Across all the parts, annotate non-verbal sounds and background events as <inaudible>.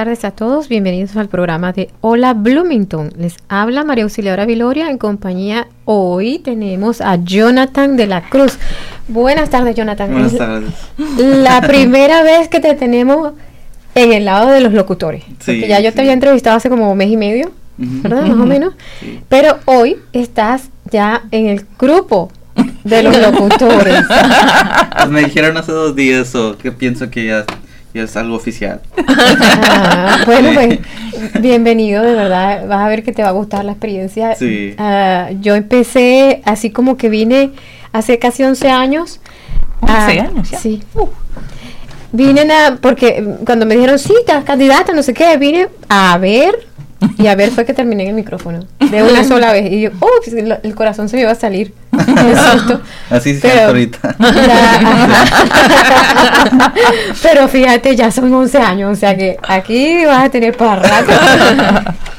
Tardes a todos, bienvenidos al programa de Hola Bloomington. Les habla María Auxiliadora Viloria en compañía. Hoy tenemos a Jonathan de la Cruz. Buenas tardes, Jonathan. Buenas Es tardes. La primera <laughs> vez que te tenemos en el lado de los locutores. Sí, porque ya yo te había entrevistado hace como un mes y medio. ¿verdad? Más o menos. Sí. Pero hoy estás ya en el grupo de los <laughs> locutores. Pues me dijeron hace dos días o que pienso que ya, ya es algo oficial. <laughs> Ah, bueno, pues bienvenido, de verdad. Vas a ver que te va a gustar la experiencia. Sí. Ah, yo empecé así como que vine hace casi 11 años. 11 Ah, años ya. Sí. Vine a, porque cuando me dijeron, sí, estás candidata, no sé qué, vine a ver. Y a ver fue que terminé en el micrófono. De una sola vez. Y yo, oh, el, corazón se me iba a salir. <laughs> Así se Pero- ahorita. <laughs> <laughs> Pero fíjate, ya son 11 años, o sea que aquí vas a tener para rato.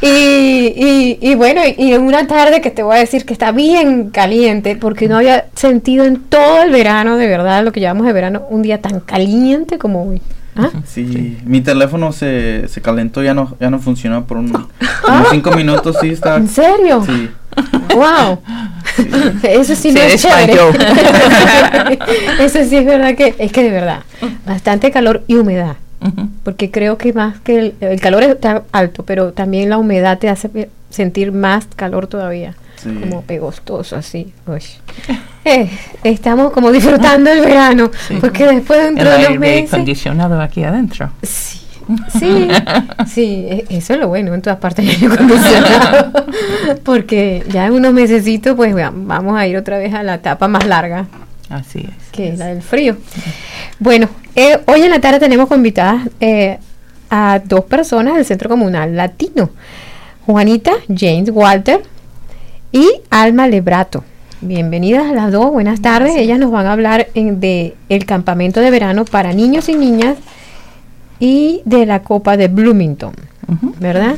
Y, y, y bueno, y en una tarde que te voy a decir que está bien caliente, porque no había sentido en todo el verano, de verdad, lo que llevamos de verano, un día tan caliente como hoy. ¿Ah? Sí, mi teléfono se, se calentó, ya no, ya no funcionó por un, Ah. unos cinco minutos, sí, está. ¿En serio? Sí. ¡Wow! Eso sí no Se es chévere. <laughs> Eso sí es verdad que, es que de verdad, bastante calor y humedad. Porque creo que más que el, el calor está alto, pero también la humedad te hace sentir más calor todavía, Sí. como pegostoso así. <laughs> Eh, estamos como disfrutando el verano, porque después El dentro de aire meses... acondicionado aquí adentro. Sí, <laughs> sí, sí, e- eso es lo bueno, en todas partes hay aire acondicionado, <laughs> porque ya en unos mesecitos pues va- vamos a ir otra vez a la etapa más larga, Así es. que es la del frío. Bueno, eh, hoy en la tarde tenemos como invitadas eh, a dos personas del Centro Comunal Latino. Juanita James Walter y Alma Lebrato. Bienvenidas a las dos, buenas tardes. Ellas nos van a hablar en- de el campamento de verano para niños y niñas y de la Copa de Bloomington. ¿verdad?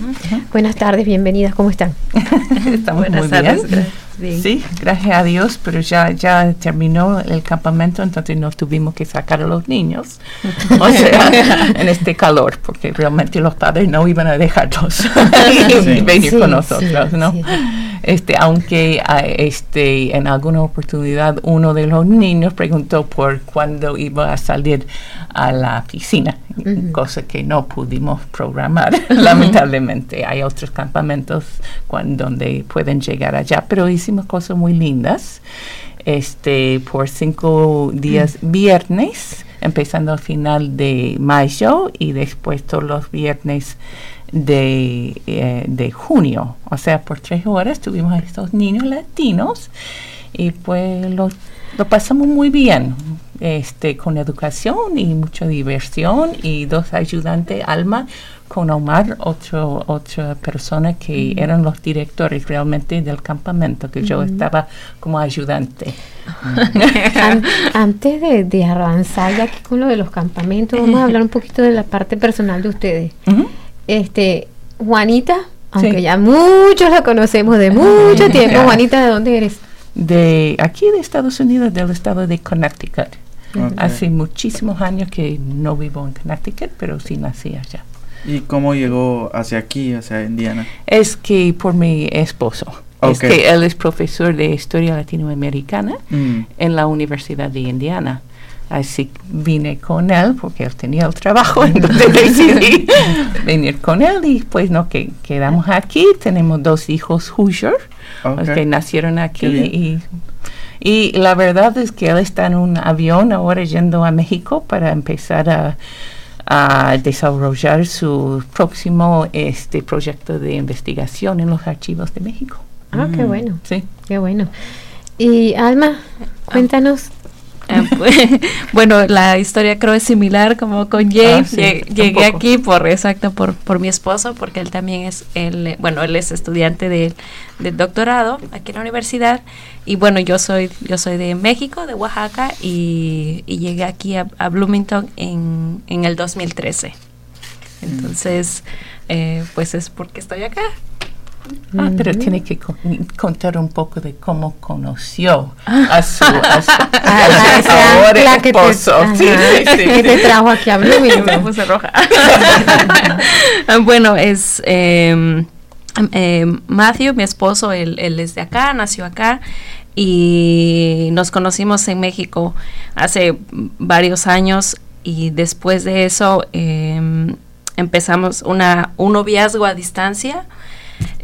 Buenas tardes, bienvenidas, ¿cómo están? <laughs> Estamos Buenas muy tardes, bien. Sí, gracias a Dios, pero ya, ya terminó el campamento, entonces no tuvimos que sacar a los niños. O <laughs> sea, en este calor, porque realmente los padres no iban a dejarlos <laughs> venir Sí, con nosotros, ¿no? Este, aunque ah, este, en alguna oportunidad uno de los niños preguntó por cuándo iba a salir a la piscina, Ujú. cosa que no pudimos programar, lamentablemente. Hay otros campamentos donde pueden llegar allá, pero cosas muy lindas. Este, por cinco días viernes, empezando al final de mayo y después todos los viernes de, eh, de junio. O sea, por tres horas tuvimos a estos niños latinos y pues lo, lo pasamos muy bien. Este, con educación y mucha diversión y dos ayudantes, Alma con Omar, otro, otra persona que eran los directores realmente del campamento, que yo estaba como ayudante. <laughs> An- antes de, de avanzar ya aquí con lo de los campamentos, vamos a hablar un poquito de la parte personal de ustedes. Este, Juanita, aunque Sí. ya muchos la conocemos de mucho <laughs> tiempo. Juanita, ¿de dónde eres? De aquí de Estados Unidos, del estado de Connecticut. Hace muchísimos años que no vivo en Connecticut, pero sí nací allá. ¿Y cómo llegó hacia aquí, hacia Indiana? Es que por mi esposo. Es que él es profesor de historia latinoamericana Mm, en la Universidad de Indiana. Así vine con él porque él tenía el trabajo, entonces <laughs> decidí venir con él y pues no, que quedamos aquí. Tenemos dos hijos Hoosier que nacieron aquí y la verdad es que él está en un avión ahora yendo a México para empezar a, a desarrollar su próximo este proyecto de investigación en los archivos de México. Ah, qué bueno, Sí. qué bueno. Y Alma, cuéntanos. Ah, pues, <laughs> bueno, la historia creo es similar como con James. sí, un Llegué aquí por, exacto, por, por mi esposo, porque él también es, él, eh, bueno, él es estudiante de, del doctorado aquí en la universidad. Y bueno, yo soy, yo soy de México, de Oaxaca, y, y llegué aquí a, a Bloomington en, en el 2013. Entonces, eh, pues es porque estoy acá. Ah, pero tiene que co- contar un poco de cómo conoció a su, a su- <laughs> A- a a su esa ahora ancla que te, esposo. Sí, sí, sí, que te trajo aquí a me <laughs> puse roja. Ah, <laughs> bueno, es eh, eh, Matthew, mi esposo, él, él es de acá, nació acá y nos conocimos en México hace varios años y después de eso eh, empezamos una, un noviazgo a distancia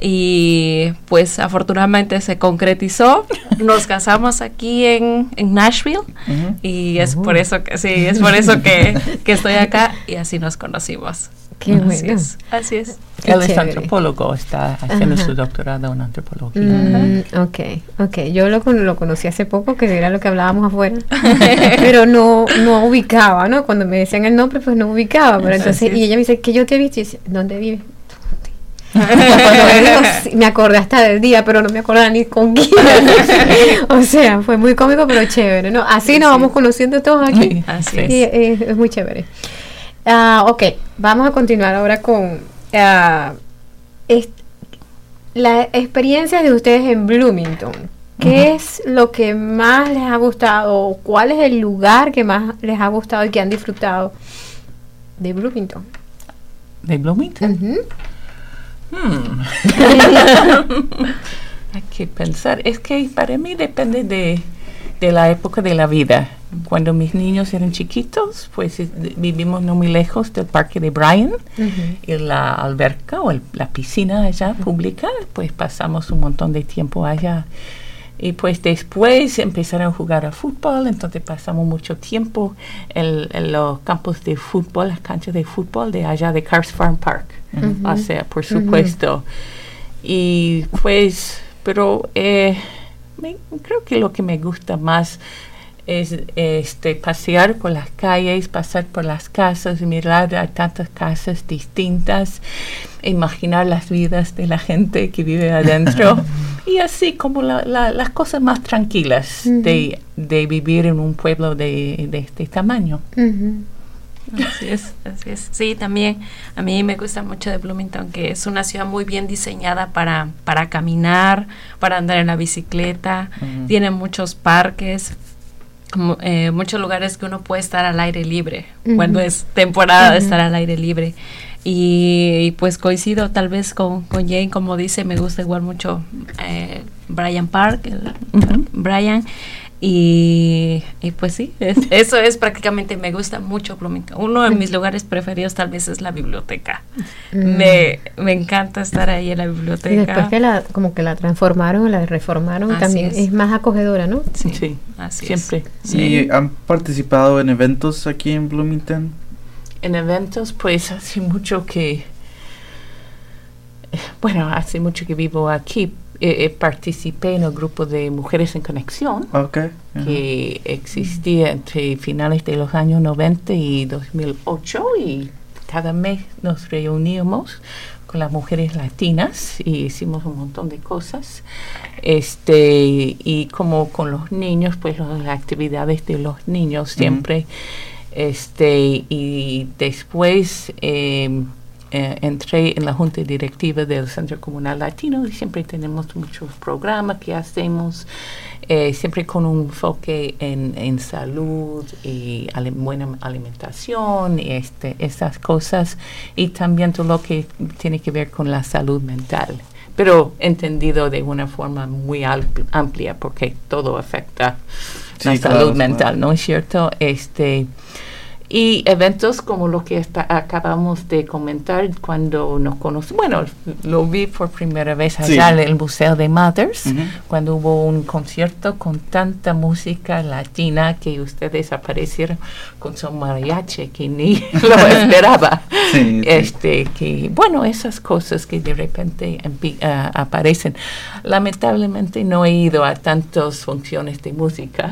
y pues afortunadamente se concretizó. Nos casamos aquí en, en Nashville y es por eso que sí, es por eso que, que estoy acá y así nos conocimos. Qué Así bueno. es. Así es. Qué Él es antropólogo, está haciendo Ajá. su doctorado en antropología. Mm, ok, ok. Yo lo, lo conocí hace poco, que era lo que hablábamos afuera, <laughs> pero no, no ubicaba, ¿no? Cuando me decían el nombre, pues no ubicaba. Pero entonces, y ella me dice que yo te he visto y dice, ¿dónde vive? Me acordé hasta del día, pero no me acordaba ni con quién. <laughs> o sea, fue muy cómico, pero chévere, ¿no? Así nos vamos conociendo todos aquí. Sí, Así sí. es. Y, es muy chévere. Ah, ok, vamos a continuar ahora con est- la experiencia de ustedes en Bloomington. ¿Qué es lo que más les ha gustado? ¿Cuál es el lugar que más les ha gustado y que han disfrutado de Bloomington? ¿De Bloomington? Ujú. Hmm. <laughs> Hay que pensar. Es que para mí depende de, de la época de la vida. Cuando mis niños eran chiquitos, pues eh, vivimos no muy lejos del parque de Bryan y la alberca o el- la piscina allá pública, pues pasamos un montón de tiempo allá. Y pues después empezaron a jugar a fútbol, entonces pasamos mucho tiempo en, en los campos de fútbol, las canchas de fútbol de allá de Cars Farm Park. O sea, por supuesto. Y pues, pero eh, me- creo que lo que me gusta más es este pasear por las calles, pasar por las casas, mirar a tantas casas distintas, imaginar las vidas de la gente que vive adentro <laughs> y así como la- la- las cosas más tranquilas de, de vivir en un pueblo de, de este tamaño. Así es, así es. Sí, también a mí me gusta mucho de Bloomington, que es una ciudad muy bien diseñada para, para caminar, para andar en la bicicleta. Tiene muchos parques, eh, muchos lugares que uno puede estar al aire libre, cuando es temporada de estar al aire libre. Y, y pues coincido tal vez con, con Jane, como dice, me gusta igual mucho eh, Brian Park, el-. Brian. Y, y pues sí, es- <laughs> eso es prácticamente, me gusta mucho Bloomington. Uno de mis lugares preferidos tal vez es la biblioteca. Mm. Me, me encanta estar ahí en la Y biblioteca. después que la, como que la transformaron, la reformaron, Así también es. es. más acogedora, ¿no? Sí, Sí, así es. siempre. ¿Y han participado en eventos aquí en Bloomington? En eventos, pues hace mucho que, bueno, hace mucho que vivo aquí. Eh, eh, participé en el grupo de Mujeres en Conexión, que existía entre finales de los años 90 y 2008 y cada mes nos reuníamos con las mujeres latinas y hicimos un montón de cosas. Este, y como con los niños, pues las actividades de los niños siempre. Este, y después eh, eh, entré en la junta directiva del Centro Comunal Latino y siempre tenemos muchos programas que hacemos, eh, siempre con un enfoque en, en salud y ale- buena alimentación y este, esas cosas y también todo lo que tiene que ver con la salud mental. pero entendido de una forma muy amplia porque todo afecta la salud mental, ¿no es cierto? Este y eventos como lo que está, acabamos de comentar cuando nos conocimos. Bueno, lo vi por primera vez allá en el Museo de Mothers, cuando hubo un concierto con tanta música latina que ustedes aparecieron con su mariachi que ni <laughs> lo <laughs> esperaba. este, que bueno, esas cosas que de repente ah, aparecen. Lamentablemente no he ido a tantas funciones de música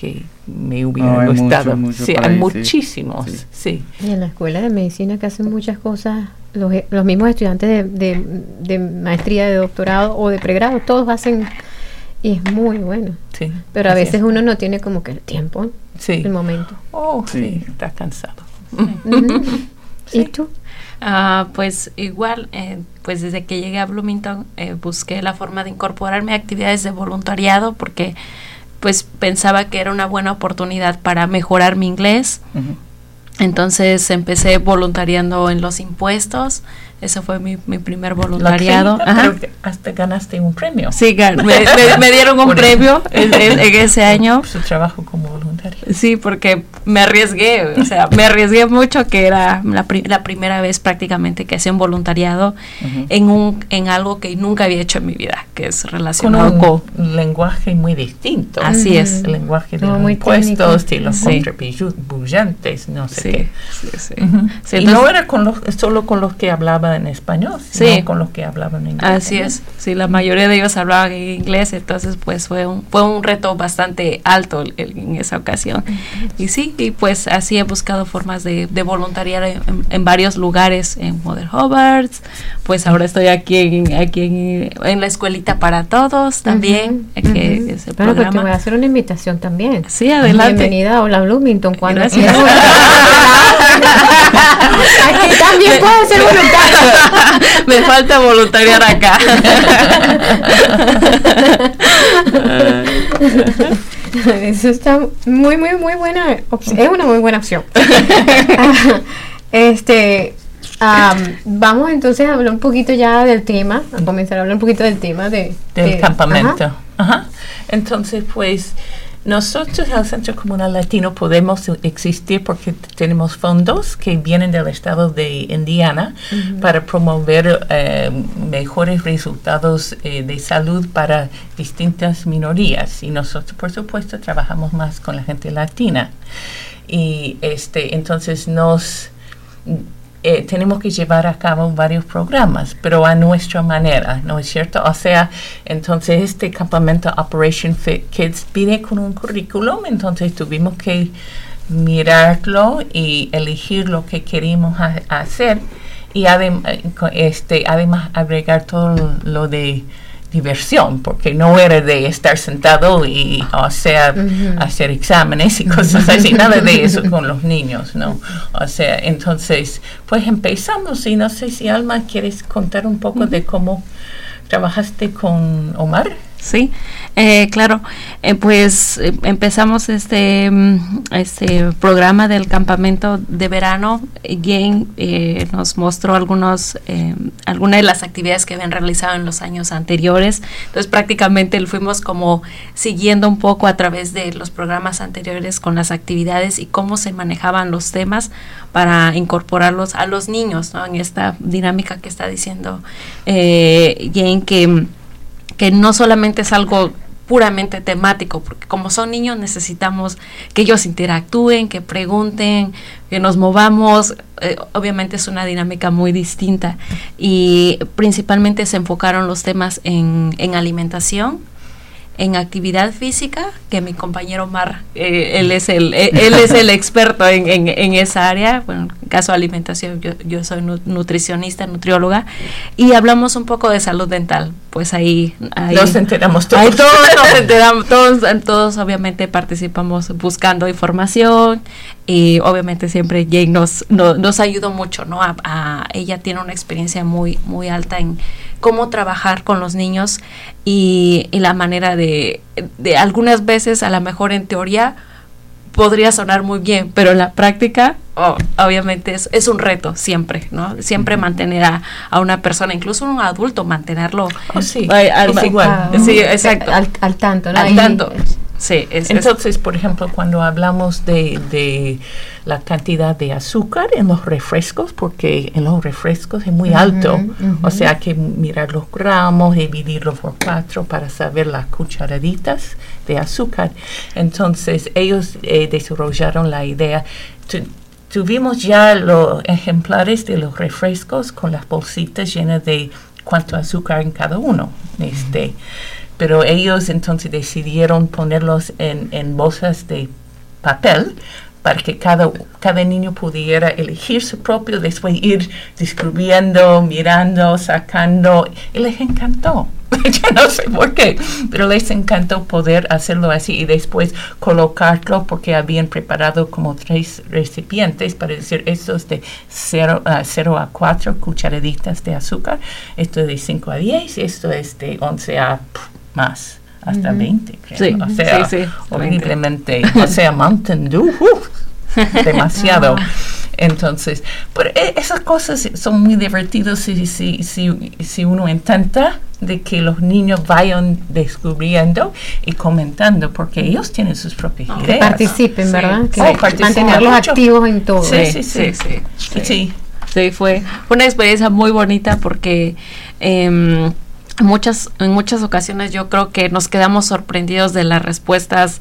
que me hubiera gustado. sí, hay muchísimos, sí. Y en la escuela de medicina que hacen muchas cosas, los, e, los mismos estudiantes de, de, maestría, de doctorado o de pregrado, todos hacen, y es muy bueno. Sí, Pero a veces uno no tiene como que el tiempo, sí. el momento. Oh, sí, está cansado. <laughs> ¿Y tú? Uh, pues igual, eh, pues desde que llegué a Bloomington eh, busqué la forma de incorporarme a actividades de voluntariado porque pues pensaba que era una buena oportunidad para mejorar mi inglés. Entonces empecé voluntariando en los impuestos. Ese fue mi, mi primer voluntariado. hasta ganaste un premio. Sí, me, <laughs> dieron un premio en, ese año. su trabajo como Sí, porque me arriesgué, o sea, me arriesgué mucho que era la, la primera vez prácticamente que hacía un voluntariado en un en algo que nunca había hecho en mi vida, que es relacionado con un lenguaje muy distinto. Así es. El lenguaje de los impuestos y los contribuyentes, no sé qué. Sí, sí. y no era con los, solo con los que en español, sino con los que hablaban en inglés. Así es. Sí, la mayoría de ellos hablaban en inglés, entonces pues fue un, fue un reto bastante alto en esa ocasión. Y sí, y pues así he buscado formas de, de voluntariar en, varios lugares, en Mother Hobart, pues ahora estoy aquí en, aquí en, la escuelita para todos también, que Pero pues te voy a hacer una invitación también. Sí, adelante. Bienvenida a Hola Bloomington, cuando <laughs> aquí también puedo ser voluntario. <laughs> Me falta voluntariar acá. <laughs> Eso está muy, muy, muy buena. Es una muy buena opción. <laughs> este, vamos entonces a hablar un poquito ya del tema, a comenzar a hablar un poquito del tema de, del campamento. Entonces, pues nosotros al Centro Comunal Latino podemos existir porque tenemos fondos que vienen del estado de Indiana para promover eh, mejores resultados eh, de salud para distintas minorías. Y nosotros por supuesto trabajamos más con la gente latina. Y este entonces nos eh, tenemos que llevar a cabo varios programas, pero a nuestra manera, ¿no es cierto? O sea, entonces este campamento Operation Fit Kids viene con un currículum, entonces tuvimos que mirarlo y elegir lo que queríamos hacer y este, además agregar todo lo de diversión, porque no era de estar sentado y, o sea, hacer exámenes y cosas así, nada de eso con los niños, ¿no? O sea, entonces, pues empezamos y no sé si Alma quieres contar un poco de cómo trabajaste con Omar. Sí, eh, claro. Eh, pues eh, empezamos este, mm, este programa del campamento de verano. Jane nos mostró algunos, algunas de las actividades que habían realizado en los años anteriores. Entonces prácticamente fuimos como siguiendo un poco a través de los programas anteriores con las actividades y cómo se manejaban los temas para incorporarlos a los niños ¿no? en esta dinámica que está diciendo Jane que que no solamente es algo puramente temático, porque como son niños necesitamos que ellos interactúen, que pregunten, que nos movamos. Eh, obviamente es una dinámica muy distinta. Y principalmente se enfocaron los temas en, en alimentación, en actividad física, que mi compañero Mar, eh, él, es el, eh, él es el <laughs> experto en, en, esa área, bueno, en caso de alimentación, yo, yo soy nutricionista, nutrióloga, y hablamos un poco de salud dental, pues ahí... ahí nos enteramos todos. Ahí <laughs> todos nos enteramos, todos, todos obviamente participamos buscando información, y obviamente siempre Jane nos, nos ayudó mucho, ¿no? A, ella tiene una experiencia muy, muy alta en cómo trabajar con los niños y, la manera de, de, algunas veces a lo mejor en teoría podría sonar muy bien, pero en la práctica oh, obviamente es, es un reto siempre, ¿no? Siempre mantener a, a una persona, incluso un adulto, mantenerlo. Oh, sí, Ay, al- es igual. Sí, exacto. Al, al tanto, ¿no? Al tanto. Sí, es, es- Entonces, por ejemplo, cuando hablamos de, de la cantidad de azúcar en los refrescos, porque en los refrescos es muy alto, o sea, hay que mirar los gramos, dividirlo por cuatro para saber las cucharaditas de azúcar. Entonces, ellos eh, desarrollaron la idea. Tu- tuvimos ya los ejemplares de los refrescos con las bolsitas llenas de cuánto azúcar en cada uno. Este, pero ellos entonces decidieron ponerlos en, en bolsas de papel para que cada, cada niño pudiera elegir su propio, después ir descubriendo, mirando, sacando, y les encantó. <laughs> Yo no sé por qué, pero les encantó poder hacerlo así y después colocarlo porque habían preparado como tres recipientes para decir esto es de 0 a 4 cucharaditas de azúcar, esto es de 5 a 10, esto es de 11 a más, hasta 20, creo. Sí, o sea, sí, sí, horriblemente, o sea, Mountain Dew, uf, <laughs> demasiado. Entonces, pero e- esas cosas son muy divertidas si, si, si, si uno intenta de que los niños vayan descubriendo y comentando, porque ellos tienen sus propias que ideas. participen, Sí. ¿verdad? Que Oh, participan mantenerlos mucho. activos en todo. Sí, sí, sí. sí, sí. Sí. Sí, fue una experiencia muy bonita porque em, muchas, en muchas ocasiones yo creo que nos quedamos sorprendidos de las respuestas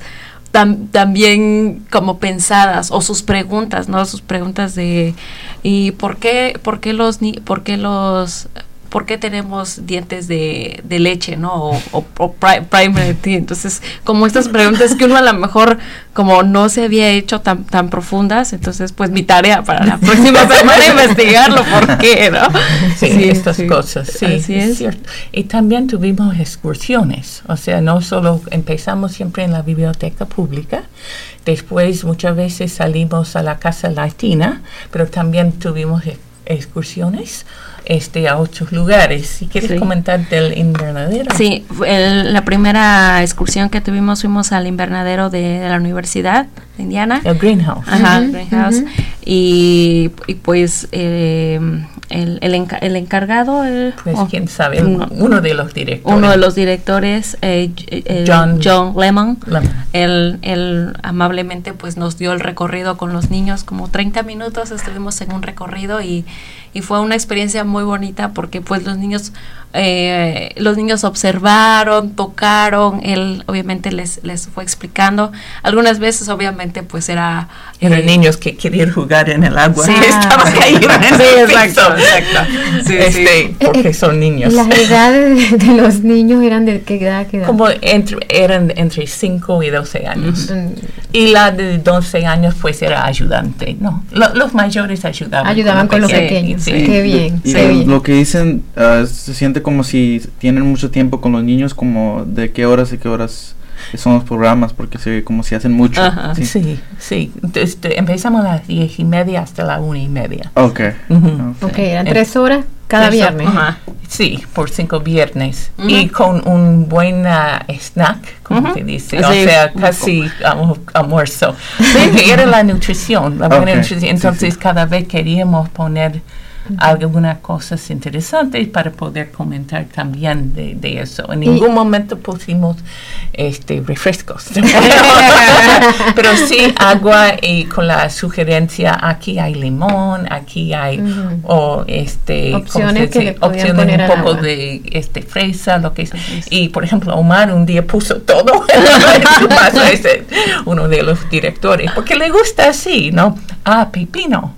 bien como pensadas o sus preguntas, ¿no? Sus preguntas de ¿y por qué, por qué los ni por qué los ¿por qué tenemos dientes de, de leche, no? O, o, o pri- primary teeth. Entonces, como estas preguntas que uno a lo mejor como no se había hecho tan, tan profundas, entonces pues mi tarea para la próxima <laughs> semana investigarlo, ¿por qué, no? Sí, estas cosas, sí, Así es. cierto. Y también tuvimos excursiones, o sea, no solo empezamos siempre en la biblioteca pública, después muchas veces salimos a la casa latina, pero también tuvimos excursiones este, a otros lugares. Si quieres Sí. comentar del invernadero. Sí, el- la primera excursión que tuvimos fuimos al invernadero de, de la Universidad de Indiana. El greenhouse. Ajá, Ujú, Greenhouse. ujú. y, y pues eh, el, el, enca- el encargado, el- Pues oh, quién sabe, el- no, uno de los directores. uno de los directores, eh, el John- John, Lemon, Lemon. él, él amablemente pues nos dio el recorrido con los niños, como 30 minutos estuvimos en un recorrido y, y fue una experiencia muy bonita porque pues los niños eh, los niños observaron, tocaron, él obviamente les, les fue explicando. Algunas veces obviamente pues era... Eran eh, niños que querían jugar en el agua. Sí. <laughs> estaban caídos en Sí, el exacto, piso. exacto. Sí, Este, porque Eh, son niños. Las edades de, de los niños eran de qué edad, qué edad? Como entre, eran entre 5 y 12 años. Mm, Y la de 12 años pues era ayudante, ¿no? Lo- los mayores ayudaban. Ayudaban con los Sí, pequeños. sí. Qué bien, Y qué bien. lo que dicen ah, se siente como si tienen mucho tiempo con los niños, como de qué horas y qué horas son los programas, porque se ve como si hacen mucho. Ajá. Sí. Sí, sí. Este, empezamos a las 10 y media hasta la 1 y media. Ok. Ujú. Ok, eran tres horas cada Eso, viernes. ajá. Sí, por cinco viernes. Ujú. Y con un buen ah, snack, como se dice. Sí, o sea, casi almu- almuerzo. Sí, que <laughs> era la nutrición, la buena Ok, nutrición. sí, Entonces, sí. cada vez queríamos poner <laughs> algunas cosas interesantes para poder comentar también de, de eso. En Y- ningún momento pusimos este refrescos. <laughs> Pero sí agua y con la sugerencia, aquí hay limón, aquí hay o este ¿cómo Opciones que dice? opciones un poco de este fresa lo que es y por ejemplo Omar un día puso todo en su <laughs> vaso ese uno de los directores porque le gusta así no ah pepino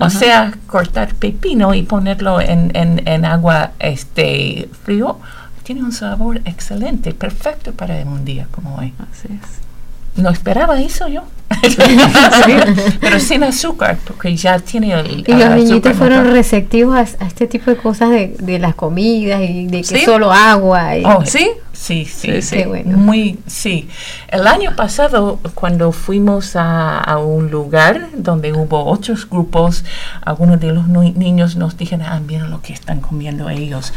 o sea cortar pepino y ponerlo en, en, en agua este frío tiene un sabor excelente perfecto para un día como hoy Así es. no esperaba eso yo <laughs> pero sin azúcar porque ya tiene el Y los niñitos fueron receptivos a, a este tipo de cosas de, de las comidas y de que Sí. solo agua. Y, Oh, ¿Sí? Sí, sí, Sí, sí. Qué bueno. Muy, sí. El año pasado, cuando fuimos a, a un lugar donde hubo otros grupos, algunos de los ni- niños nos dijeron, ah, mira lo que están comiendo ellos.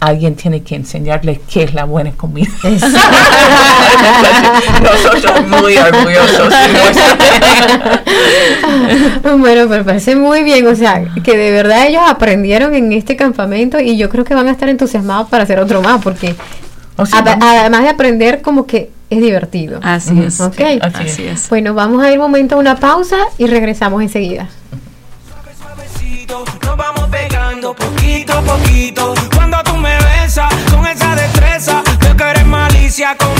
Alguien tiene que enseñarles qué es la buena comida. Nosotros muy orgullosos. bueno, pero parece muy bien, o sea, que de verdad ellos aprendieron en este campamento y yo creo que van a estar entusiasmados para hacer otro más, porque O sea, ade- además de aprender, como que es divertido. Así es. Ok. Así Así es. Bueno, vamos a ir un momento a una pausa y regresamos enseguida. suavecito, nos vamos pegando poquito a poquito. Malicia con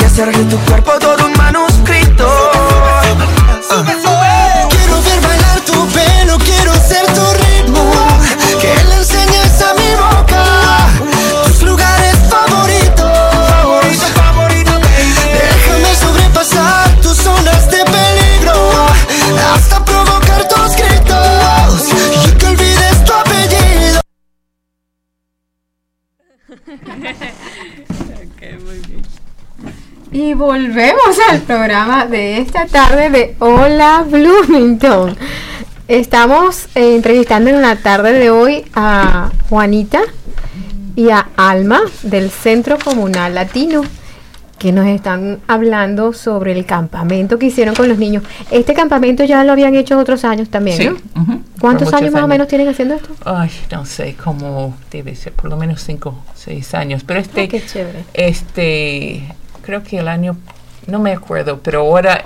y hacer de tu cuerpo todo un manuscrito. Y volvemos al programa de esta tarde de Hola Bloomington. Estamos eh, entrevistando en la tarde de hoy a Juanita y a Alma del Centro Comunal Latino que nos están hablando sobre el campamento que hicieron con los niños. Este campamento ya lo habían hecho otros años también, Sí, ¿no? ujú, ¿Cuántos años más o menos tienen haciendo esto? Ay, no sé, como debe ser, por lo menos cinco, seis años. Pero este, Ah, qué chévere. este, creo que el año, no me acuerdo, pero ahora,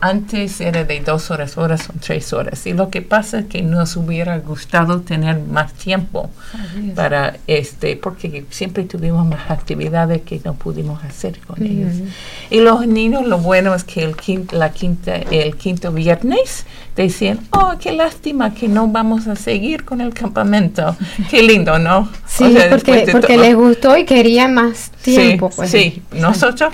antes era de dos horas, ahora son tres horas. Y lo que pasa es que nos hubiera gustado tener más tiempo para este, porque siempre tuvimos más actividades que no pudimos hacer con ellos. Y los niños, lo bueno es que el quinto, la quinta, el quinto viernes decían, oh, qué lástima que no vamos a seguir con el campamento. <laughs> Qué lindo, ¿no? Sí, O sea, porque, les gustó y querían más tiempo. Sí, pues. sí, nosotros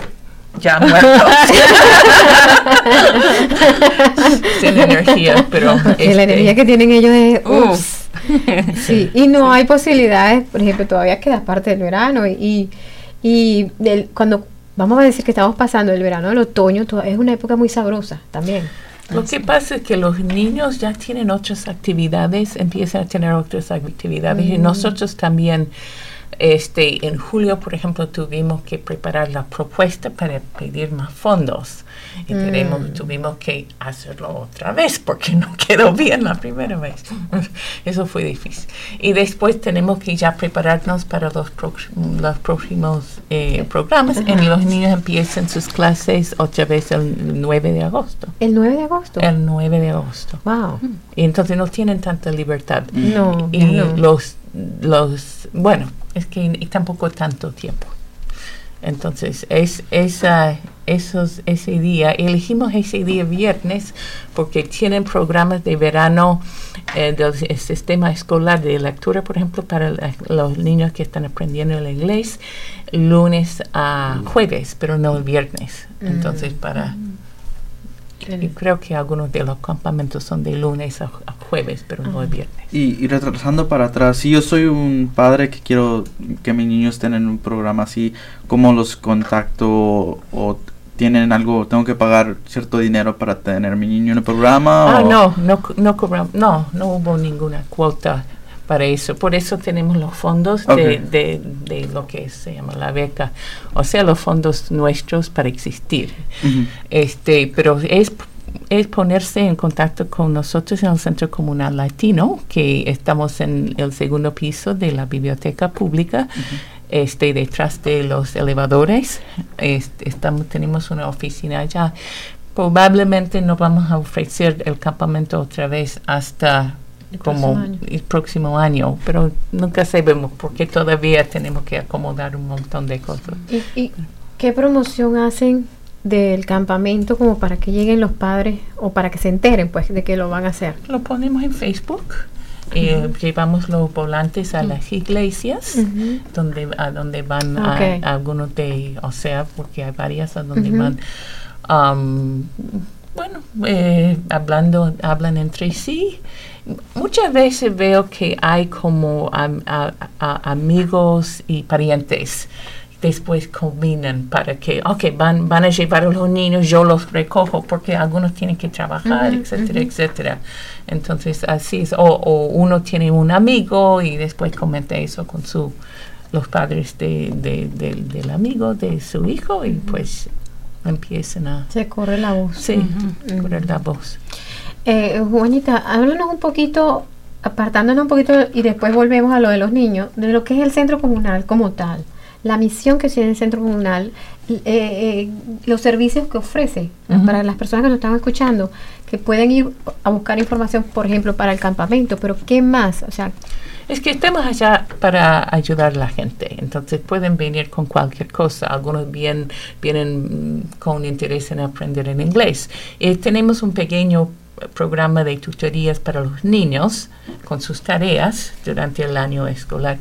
ya muertos. <laughs> Sin energía, pero... Porque la este, energía que tienen ellos es... ups. <laughs> Sí, y no hay posibilidades, por ejemplo, todavía queda parte del verano y, y del- cuando vamos a decir que estamos pasando el verano al otoño, to- es una época muy sabrosa también. Lo que pasa es que los niños ya tienen otras actividades, empiezan a tener otras actividades y nosotros también, este, en julio, por ejemplo, tuvimos que preparar la propuesta para pedir más fondos y tenemos- tuvimos que hacerlo otra vez porque no <laughs> quedó bien la primera vez. <laughs> Eso fue difícil. Y después tenemos que ya prepararnos para los, los próximos eh, programas. Y los niños empiezan sus clases otra vez el 9 de agosto. El 9 de agosto. El 9 de agosto. wow. Y entonces no tienen tanta libertad. No, Y no. los, los, bueno, es que y tampoco tanto tiempo. Entonces, es esa, esos, ese día, elegimos ese día viernes porque tienen programas de verano eh, del sistema escolar de lectura, por ejemplo, para la- los niños que están aprendiendo el inglés, lunes a jueves, pero no el viernes. Entonces, para... Y creo que algunos de los campamentos son de lunes a, a jueves, pero no el viernes. Y, y retrasando para atrás, si yo soy un padre que quiero que mis niños estén en un programa así, ¿cómo los contacto o tienen algo, tengo que pagar cierto dinero para tener mi niño en el programa? Ah, o- no, no, no cobramos, no, no hubo ninguna cuota para eso. Por eso tenemos los fondos de, de, de lo que se llama la beca, o sea, los fondos nuestros para existir. Este, pero es es ponerse en contacto con nosotros en el Centro Comunal Latino, que estamos en el segundo piso de la biblioteca pública, este, detrás de los elevadores. Este, estamos, tenemos una oficina allá. Probablemente no vamos a ofrecer el campamento otra vez hasta El como próximo el próximo año, pero nunca sabemos porque todavía tenemos que acomodar un montón de cosas. ¿Y, y qué promoción hacen del campamento como para que lleguen los padres o para que se enteren pues de que lo van a hacer? Lo ponemos en Facebook. Eh, llevamos los volantes a las iglesias, donde a donde van a- algunos de, o sea, porque hay varias a donde van. am, bueno, eh, hablando, hablan entre sí. Muchas veces veo que hay como am- a- a- amigos y parientes. Después combinan para que, ok, van, van a llevar a los niños, yo los recojo, porque algunos tienen que trabajar, etcétera, etcétera. Entonces, así es. O, o uno tiene un amigo y después comenta eso con su los padres de, de- del- del amigo, de su hijo, y pues empiezan a... Se corre la voz. Sí, Ujú. correr la voz. Eh, Juanita, háblanos un poquito, apartándonos un poquito y después volvemos a lo de los niños, de lo que es el centro comunal como tal, la misión que tiene el centro comunal, eh, eh, los servicios que ofrece para las personas que nos están escuchando, que pueden ir a buscar información, por ejemplo, para el campamento, pero ¿qué más? O sea, Es que estamos allá para ayudar a la gente, entonces pueden venir con cualquier cosa. Algunos bien, vienen mm, con interés en aprender en inglés. Eh, tenemos un pequeño programa de tutorías para los niños con sus tareas durante el año escolar,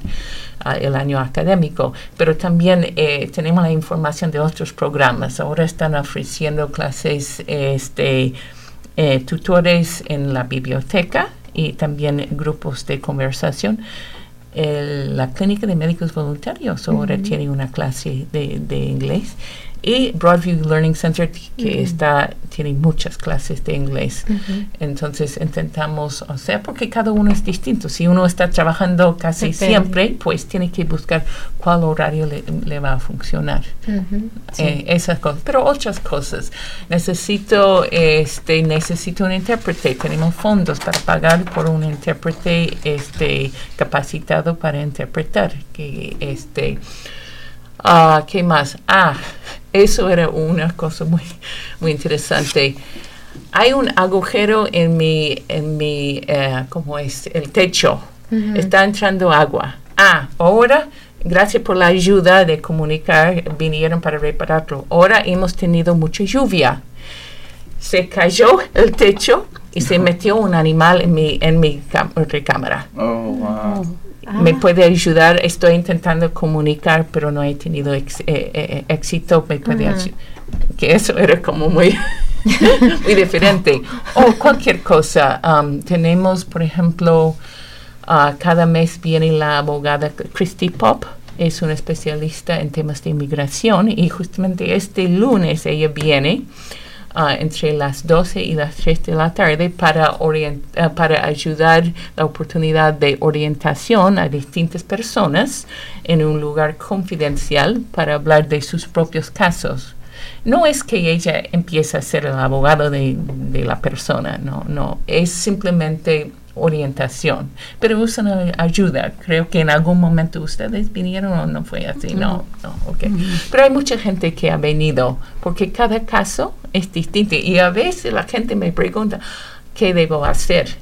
ah, el año académico, pero también eh, tenemos la información de otros programas. Ahora están ofreciendo clases este, eh, tutores en la biblioteca y también grupos de conversación. El- la clínica de médicos voluntarios ahora tiene una clase de, de inglés y Broadview Learning Center que está tiene muchas clases de inglés. Entonces intentamos, o sea, porque cada uno es distinto. Si uno está trabajando casi Depende. siempre, pues tiene que buscar cuál horario le, le va a funcionar eh, esas cosas, pero otras cosas. Necesito, este, necesito un intérprete. Tenemos fondos para pagar por un intérprete, este, capacitado para interpretar. Que, este, ah, ¿qué más? Ah, eso era una cosa muy, muy interesante. Hay un agujero en mi, en mi, eh, ¿cómo es? El techo. Está entrando agua. Ah, ahora, gracias por la ayuda de comunicar, vinieron para repararlo. Ahora hemos tenido mucha lluvia. Se cayó el techo y se metió un animal en mi, en mi recámara. Oh, wow. Me puede ayudar, estoy intentando comunicar, pero no he tenido ex- eh, eh, éxito. Me puede Ajá. ayu- que eso era como muy, <laughs> muy diferente. O cualquier cosa. Um, tenemos, por ejemplo, ah, cada mes viene la abogada Christy Pop. Es una especialista en temas de inmigración y justamente este lunes ella viene ah, entre las 12 y las 3 de la tarde para, ah, para ayudar la oportunidad de orientación a distintas personas en un lugar confidencial para hablar de sus propios casos. No es que ella empiece a ser el abogado de la persona, no, no, es simplemente orientación, pero una ayuda. Creo que en algún momento ustedes vinieron o no fue así, no, no, ok. Pero hay mucha gente que ha venido porque cada caso es distinto y a veces la gente me pregunta, ¿qué debo hacer?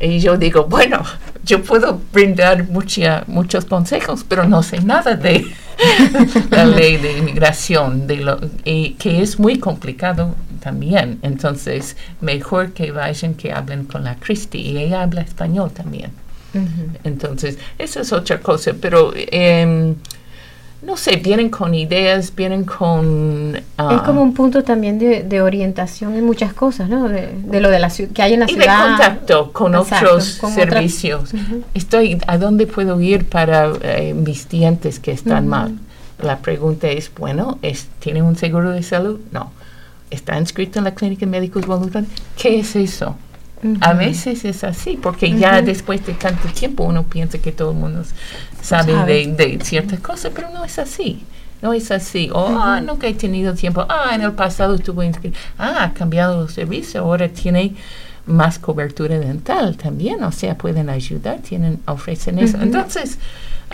Y yo digo, bueno, yo puedo brindar mucha, muchos consejos, pero no sé nada de <laughs> la ley de inmigración, de lo, y que es muy complicado también. Entonces, mejor que vayan, que hablen con la Christy, y ella habla español también. Entonces, eso es otra cosa, pero em, no sé, vienen con ideas, vienen con... ah, es como un punto también de, de orientación en muchas cosas, ¿no? De, de lo de la ciudad, que hay en la y de ciudad. contacto con Exacto, otros con servicios. Estoy, ¿a dónde puedo ir para eh, mis dientes que están mal? La pregunta es, bueno, es, ¿tiene un seguro de salud? No. ¿Está inscrito en la clínica de médicos voluntarios? ¿Qué es eso? A veces es así, porque ya después de tanto tiempo uno piensa que todo el mundo sabe Sabe. de, de ciertas cosas, pero no es así. No es así. O, ah, nunca he tenido tiempo. Ah, en el pasado estuvo inscrito. Ah, ha cambiado los servicios. Ahora tiene más cobertura dental también. O sea, pueden ayudar, tienen, ofrecen eso. Entonces,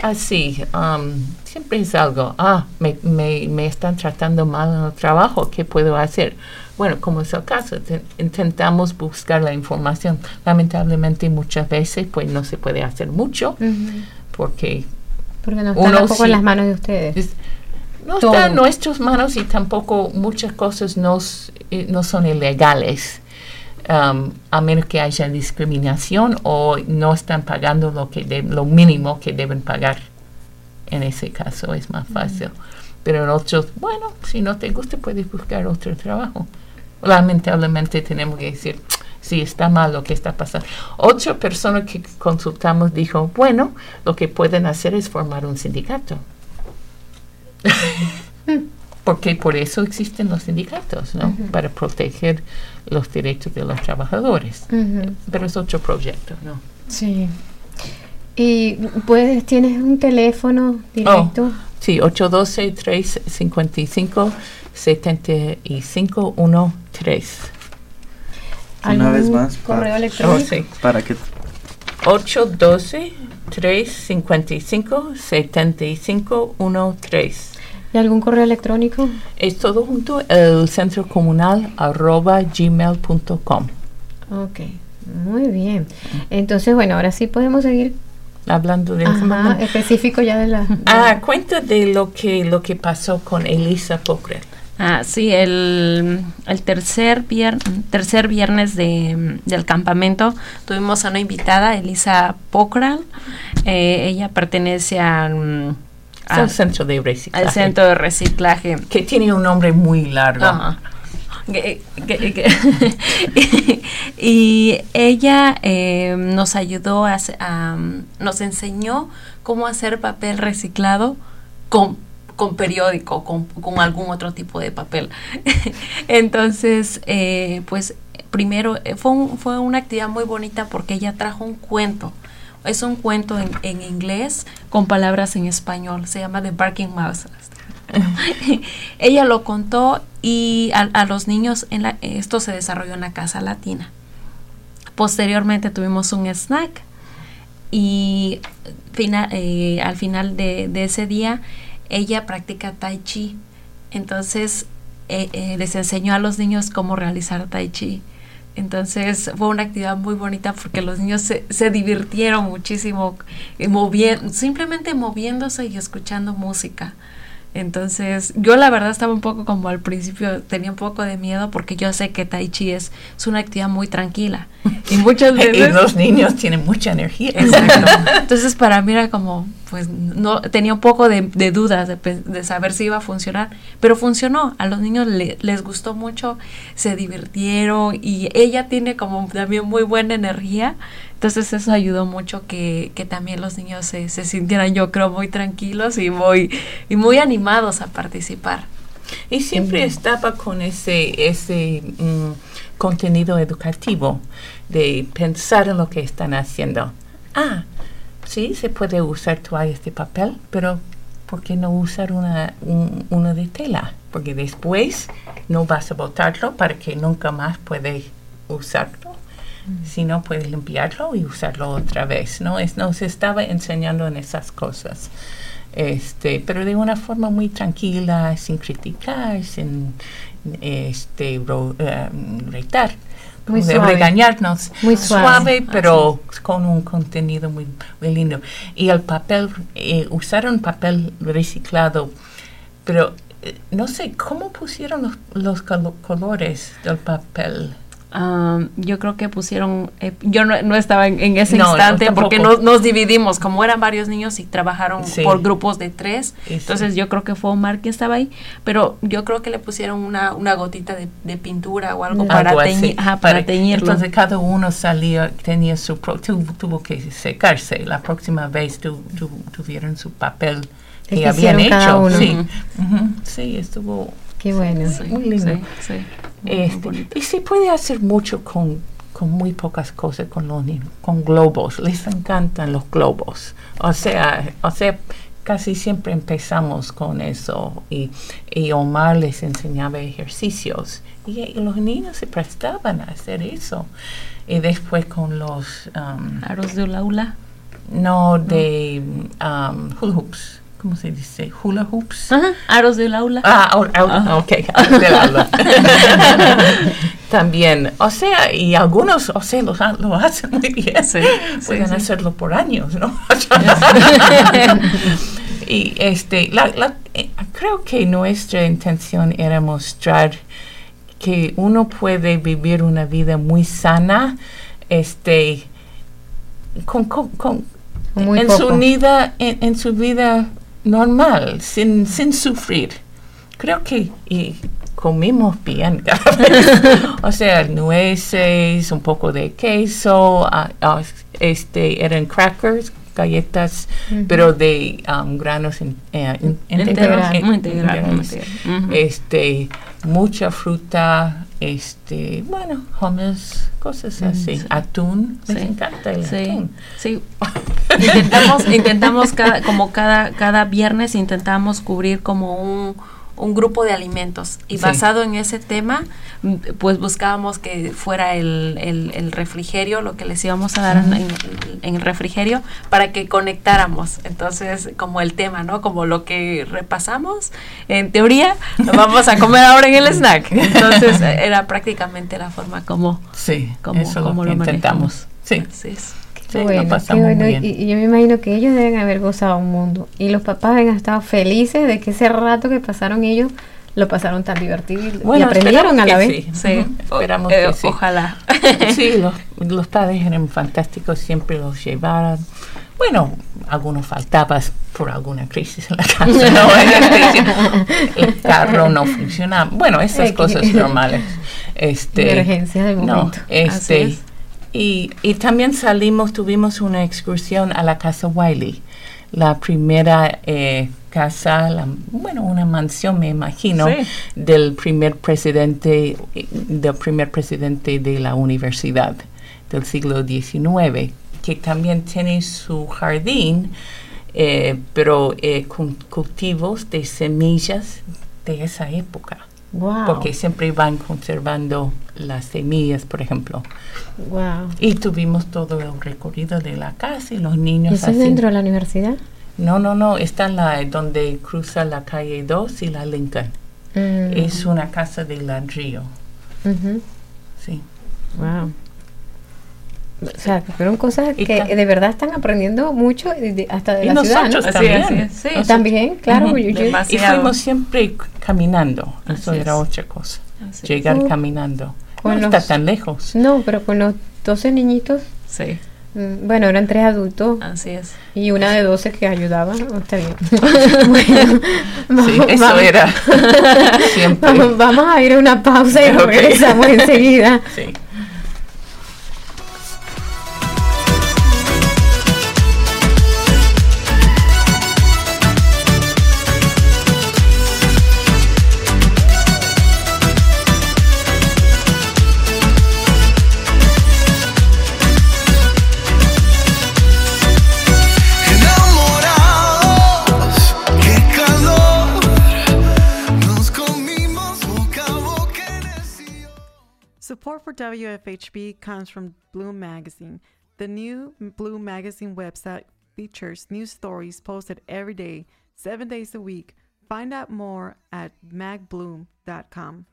así, um, siempre es algo. Ah, me, me, me están tratando mal en el trabajo. ¿Qué puedo hacer? Bueno, como es el caso, te- intentamos buscar la información. Lamentablemente, muchas veces, pues no se puede hacer mucho porque Porque no está tampoco en sí. las manos de ustedes. es- no Todo. está en nuestras manos y tampoco muchas cosas no, s- eh, no son ilegales. Um, a menos que haya discriminación o no están pagando lo, que de- lo mínimo que deben pagar. En ese caso es más fácil. Pero en otros, bueno, si no te gusta puedes buscar otro trabajo. Lamentablemente tenemos que decir, sí, está mal lo que está pasando. Otra persona que consultamos dijo, bueno, lo que pueden hacer es formar un sindicato. <laughs> Porque por eso existen los sindicatos, ¿no? Para proteger los derechos de los trabajadores. Ujú. Pero es otro proyecto, ¿no? Sí. Y puedes, tienes un teléfono directo. Sí, 812-355-7513. Una vez ¿Algún más, Correo para- electrónico. Oh, sí. Para que 812-355-7513. ¿Y algún correo electrónico? Es todo junto, el centro comunal arroba gmail.com. Ok, muy bien. Entonces, bueno, ahora sí podemos seguir Hablando de ajá, específico ya de la... de- <laughs> Ah, cuenta de lo que lo que pasó con Elisa Pocrel. Ah, sí, el, el tercer, vier- tercer viernes de, del campamento tuvimos a una invitada, Elisa Pocral. Eh, ella pertenece al, Es a- el centro de reciclaje. al centro de reciclaje. Que tiene un nombre muy largo. Ajá. <laughs> Y ella eh, nos ayudó a, um, nos enseñó cómo hacer papel reciclado con, con periódico, con, con algún otro tipo de papel. <laughs> Entonces, eh, pues primero eh, fue, un- fue una actividad muy bonita porque ella trajo un cuento. Es un cuento en, en inglés con palabras en español. Se llama The Barking Mouse. <laughs> Ella lo contó y a, a los niños en esto se desarrolló en la casa latina. Posteriormente tuvimos un snack y fina- eh, al final de, de ese día ella practica tai chi. Entonces eh, eh, les enseñó a los niños cómo realizar tai chi. Entonces fue una actividad muy bonita porque los niños se, se divirtieron muchísimo eh, movi- simplemente moviéndose y escuchando música. Entonces, yo la verdad estaba un poco como al principio, tenía un poco de miedo porque yo sé que Tai Chi es, es una actividad muy tranquila. Y muchas <laughs> Y veces... los niños tienen mucha energía. Exacto. <laughs> Entonces para mí era como, pues no tenía un poco de, de dudas de, de saber si iba a funcionar, pero funcionó. A los niños le- les gustó mucho, se divirtieron y ella tiene como también muy buena energía. Entonces eso ayudó mucho que, que también los niños se, se sintieran, yo creo, muy tranquilos y muy, y muy animados a participar. Y siempre estaba con ese, ese mm, contenido educativo de pensar en lo que están haciendo. Ah, sí, se puede usar toallas de papel, pero ¿por qué no usar una, un- una de tela? Porque después no vas a botarlo para que nunca más puedes usarlo. Si no, puedes limpiarlo y usarlo otra vez, ¿no? Es, nos estaba enseñando en esas cosas este, pero de una forma muy tranquila, sin criticar, sin este, ro- eh, retar, Muy de suave. regañarnos, Muy suave. pero con un contenido muy, muy lindo. Y el papel, eh, usaron papel reciclado, pero eh, no sé, ¿cómo pusieron los, los colo- colores del papel? Ah, yo creo que pusieron, eh, yo no, no estaba en, en ese No, no, instante porque nos, nos dividimos, como eran varios niños y trabajaron Sí. por grupos de tres, sí. entonces yo creo que fue Omar quien estaba ahí, pero yo creo que le pusieron una, una gotita de, de pintura o algo para, Algo teñi- así, ajá, para teñirlo. Entonces cada uno salía, tenía su, pro- tu- tuvo que secarse. La próxima vez tu, tu- tuvieron su papel El que que habían hecho. uno. Sí, sí, estuvo Qué bueno. Sí, muy lindo. sí, muy, Este, y se puede hacer mucho con, con muy pocas cosas con los niños, con globos. Les encantan los globos. O sea, o sea, casi siempre empezamos con eso. Y, y Omar les enseñaba ejercicios. Y, y los niños se prestaban a hacer eso. Y después con los, um, Aros de Ulaula. no de um, hula hoops. ¿Cómo se dice? Hula hoops. Ajá, Aros de Ulaula. Ah, oh, ok, del aula. <laughs> También, o sea, y algunos, o sea, lo, ha- lo hacen muy bien. Sí, Pueden sí, sí. hacerlo por años, ¿no? <laughs> y este, la, la- eh, creo que nuestra intención era mostrar que uno puede vivir una vida muy sana, este, con, con- con- Muy en poco. su vida, en, en su vida normal, sin, sin sufrir. Creo que y comimos bien <laughs> cada vez. o sea, nueces, un poco de queso, ah, este, eran crackers, galletas, pero de um, granos in- eh, in- Integral, integral, integral. Este, mucha fruta, este, bueno, hummus, cosas así, sí. atún, les Sí. encanta el Sí, atún. sí. <laughs> Intentamos, intentamos cada, como cada, cada viernes intentamos cubrir como un, un grupo de alimentos y Sí. basado en ese tema, pues buscábamos que fuera el, el- el refrigerio, lo que les íbamos a dar en, en- en el refrigerio para que conectáramos. Entonces, como el tema, ¿no? Como lo que repasamos, en teoría, lo vamos a comer ahora en el <laughs> snack. Entonces, era prácticamente la forma como, Sí, como, eso es como lo manejamos. intentamos. Sí. Sí, bueno, lo qué pasamos bueno. muy Y, bien. y yo me imagino que ellos deben haber gozado un mundo. Y los papás han estado felices de que ese rato que pasaron ellos lo pasaron tan divertido y, y Bueno, aprendieron a la vez. sí. Esperamos Eh, que sí. Ojalá. <laughs> Sí, los, los padres eran fantásticos, siempre los llevaban. Bueno, algunos faltaban por alguna crisis en la casa, ¿no? <laughs> El carro no funcionaba. Bueno, esas cosas normales. Este, Emergencias del no, momento. Así este, es. Y, y también salimos, tuvimos una excursión a la casa Wiley, la primera eh, casa, la- bueno, una mansión, me imagino, Sí. del primer presidente, del primer presidente de la universidad del siglo XIX, que también tiene su jardín, eh, pero eh, con cultivos de semillas de esa época Wow. porque siempre van conservando las semillas, por ejemplo. wow. Y tuvimos todo el recorrido de la casa y los niños ¿Y eso es dentro de la universidad? No, no, no, está la donde cruza la calle 2 y la Lincoln. Mm, Es una casa de ladrillo, ujú. sí. Wow. O sea, fueron cosas Y que de verdad están aprendiendo mucho de- hasta de Y la ciudad, ¿no? nosotros es, también. así es, sí. También, claro. Yo- yo- Y fuimos siempre caminando, eso Así era es. otra cosa. Así es. Llegar Uh, caminando. con no los- está tan lejos. no, pero con los 12 niñitos, Sí, mm, bueno, eran tres adultos así es. y una de 12 que ayudaba. Está bien. <laughs> bueno, Sí, vamos- eso vamos- era siempre. Vamos, vamos a ir a una pausa y Ok. regresamos enseguida. Sí. WFHB comes from Bloom Magazine. The new Bloom Magazine website features news stories posted every day, seven days a week. Find out more at magbloom.com.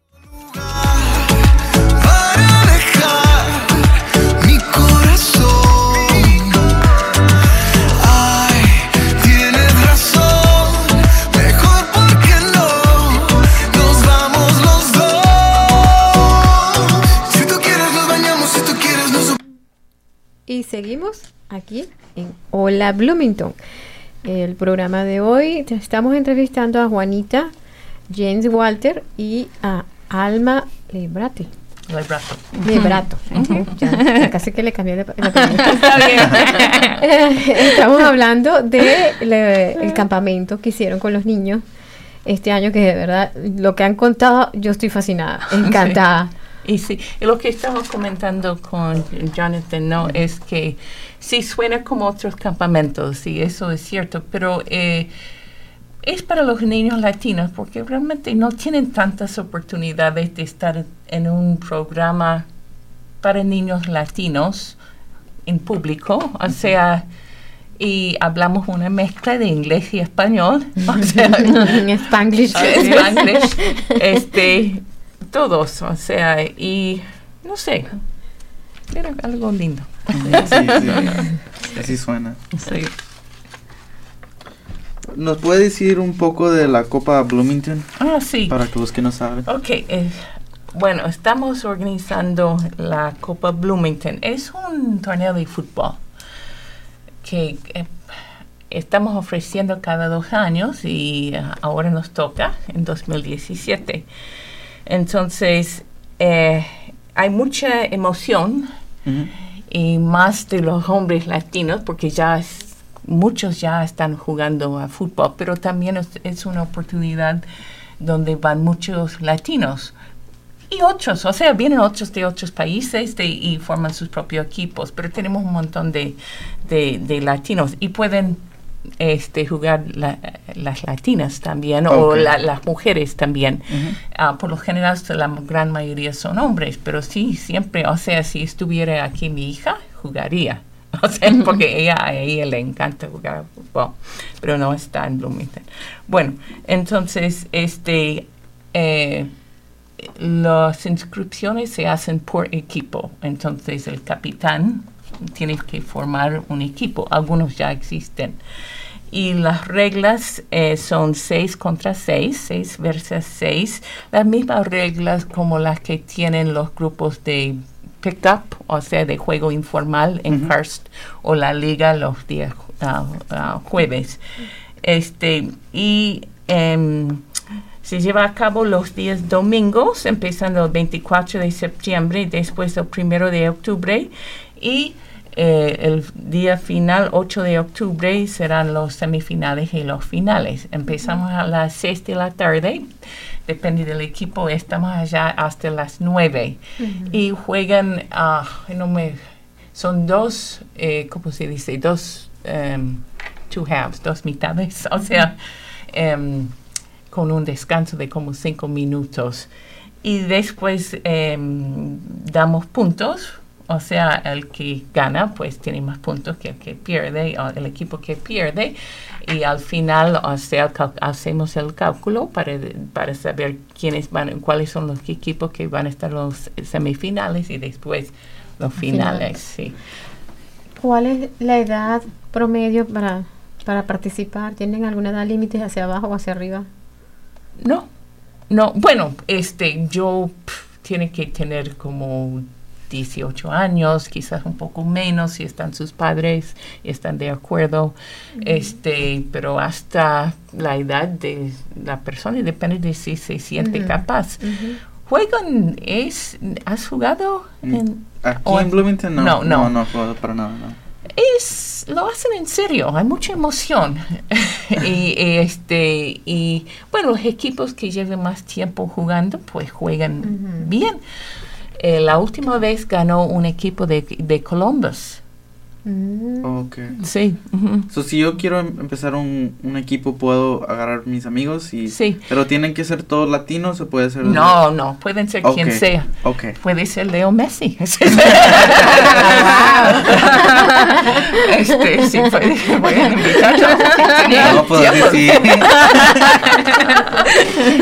Ay, tienes razón, Y seguimos aquí en Hola Bloomington. El programa de hoy estamos entrevistando a Juanita, James Walter y a Alma Lebrate. El brazo. Lebrato. Ya, ya casi que le cambié apellido. <laughs> <laughs> Estamos hablando del el campamento que hicieron con los niños este año, que de verdad, lo que han contado, yo estoy fascinada, <laughs> encantada. Y sí, y lo que estamos comentando con Jonathan, ¿no? Es que sí suena como otros campamentos, y eso es cierto, pero eh, es para los niños latinos porque realmente no tienen tantas oportunidades de estar en un programa para niños latinos en público, o sea, y hablamos una mezcla de inglés y español, <laughs> o sea, En Spanglish. Spanglish, <laughs> este, todos, o sea, y no sé, era algo lindo. Sí, sí, <laughs> así suena. Sí. ¿Nos puede decir un poco de la Copa Bloomington? Ah, sí. Para que los que no saben. Ok, eh, bueno, estamos organizando la Copa Bloomington. Es un torneo de fútbol que eh, estamos ofreciendo cada dos años y eh, ahora nos toca en 2017. Entonces, eh, hay mucha emoción y más de los hombres latinos porque ya es- muchos ya están jugando a fútbol, pero también es, es una oportunidad donde van muchos latinos y otros, o sea, vienen otros de otros países de- y forman sus propios equipos, pero tenemos un montón de, de- de latinos y pueden este, jugar la- las latinas también o la- las mujeres también. Ah, por lo general, la gran mayoría son hombres, pero sí, siempre, o sea, si estuviera aquí mi hija, jugaría. <laughs> O sea, porque ella, a ella le encanta jugar fútbol, pero no está en Bloomington. Bueno, entonces, este, eh, las inscripciones se hacen por equipo. Entonces, el capitán tiene que formar un equipo. Algunos ya existen. Y las reglas eh, son 6 contra 6, 6 versus 6. Las mismas reglas como las que tienen los grupos de pick-up, o sea, de juego informal en Ujú. Hearst o la liga los días ah, jueves. Este, y em, se lleva a cabo los días domingos, empezando el 24 de septiembre y después el 1 de octubre. Y eh, el día final, 8 de octubre, serán los semifinales y los finales. Empezamos a las 6 de la tarde, depende del equipo, estamos allá hasta las 9. Y juegan, ah, no me, son dos, eh, ¿cómo se dice? Dos, em, two halves, dos mitades, <laughs> o sea, em, con un descanso de como cinco minutos. Y después em, damos puntos, o sea, el que gana pues tiene más puntos que el que pierde, o el equipo que pierde. Y al final o sea, hacemos el cálculo para, para saber quiénes van, cuáles son los equipos que van a estar en los semifinales y después los finales. Sí. ¿Cuál es la edad promedio para, para participar? ¿Tienen alguna edad límite hacia abajo o hacia arriba? No, no, bueno, este, yo pf, tiene que tener como 18 años, quizás un poco menos si están sus padres y están de acuerdo, este, pero hasta la edad de la persona y depende de si se siente capaz. Juegan, es, ¿has jugado en, Aquí o en Bloomington no. No, no. No, no para nada, no. es lo hacen en serio, hay mucha emoción. <laughs> y este y bueno, los equipos que lleven más tiempo jugando, pues juegan bien. Eh, la última vez ganó un equipo de, de Columbus. Mm. Ok. Sí. So, si yo quiero em- empezar un, un equipo, puedo agarrar mis amigos y... Sí. Pero tienen que ser todos latinos o puede ser... No, no, pueden ser quien sea. Ok. Puede ser Leo Messi. <laughs> este, sí, puede, pueden invitarlo. <laughs> No puedo decir.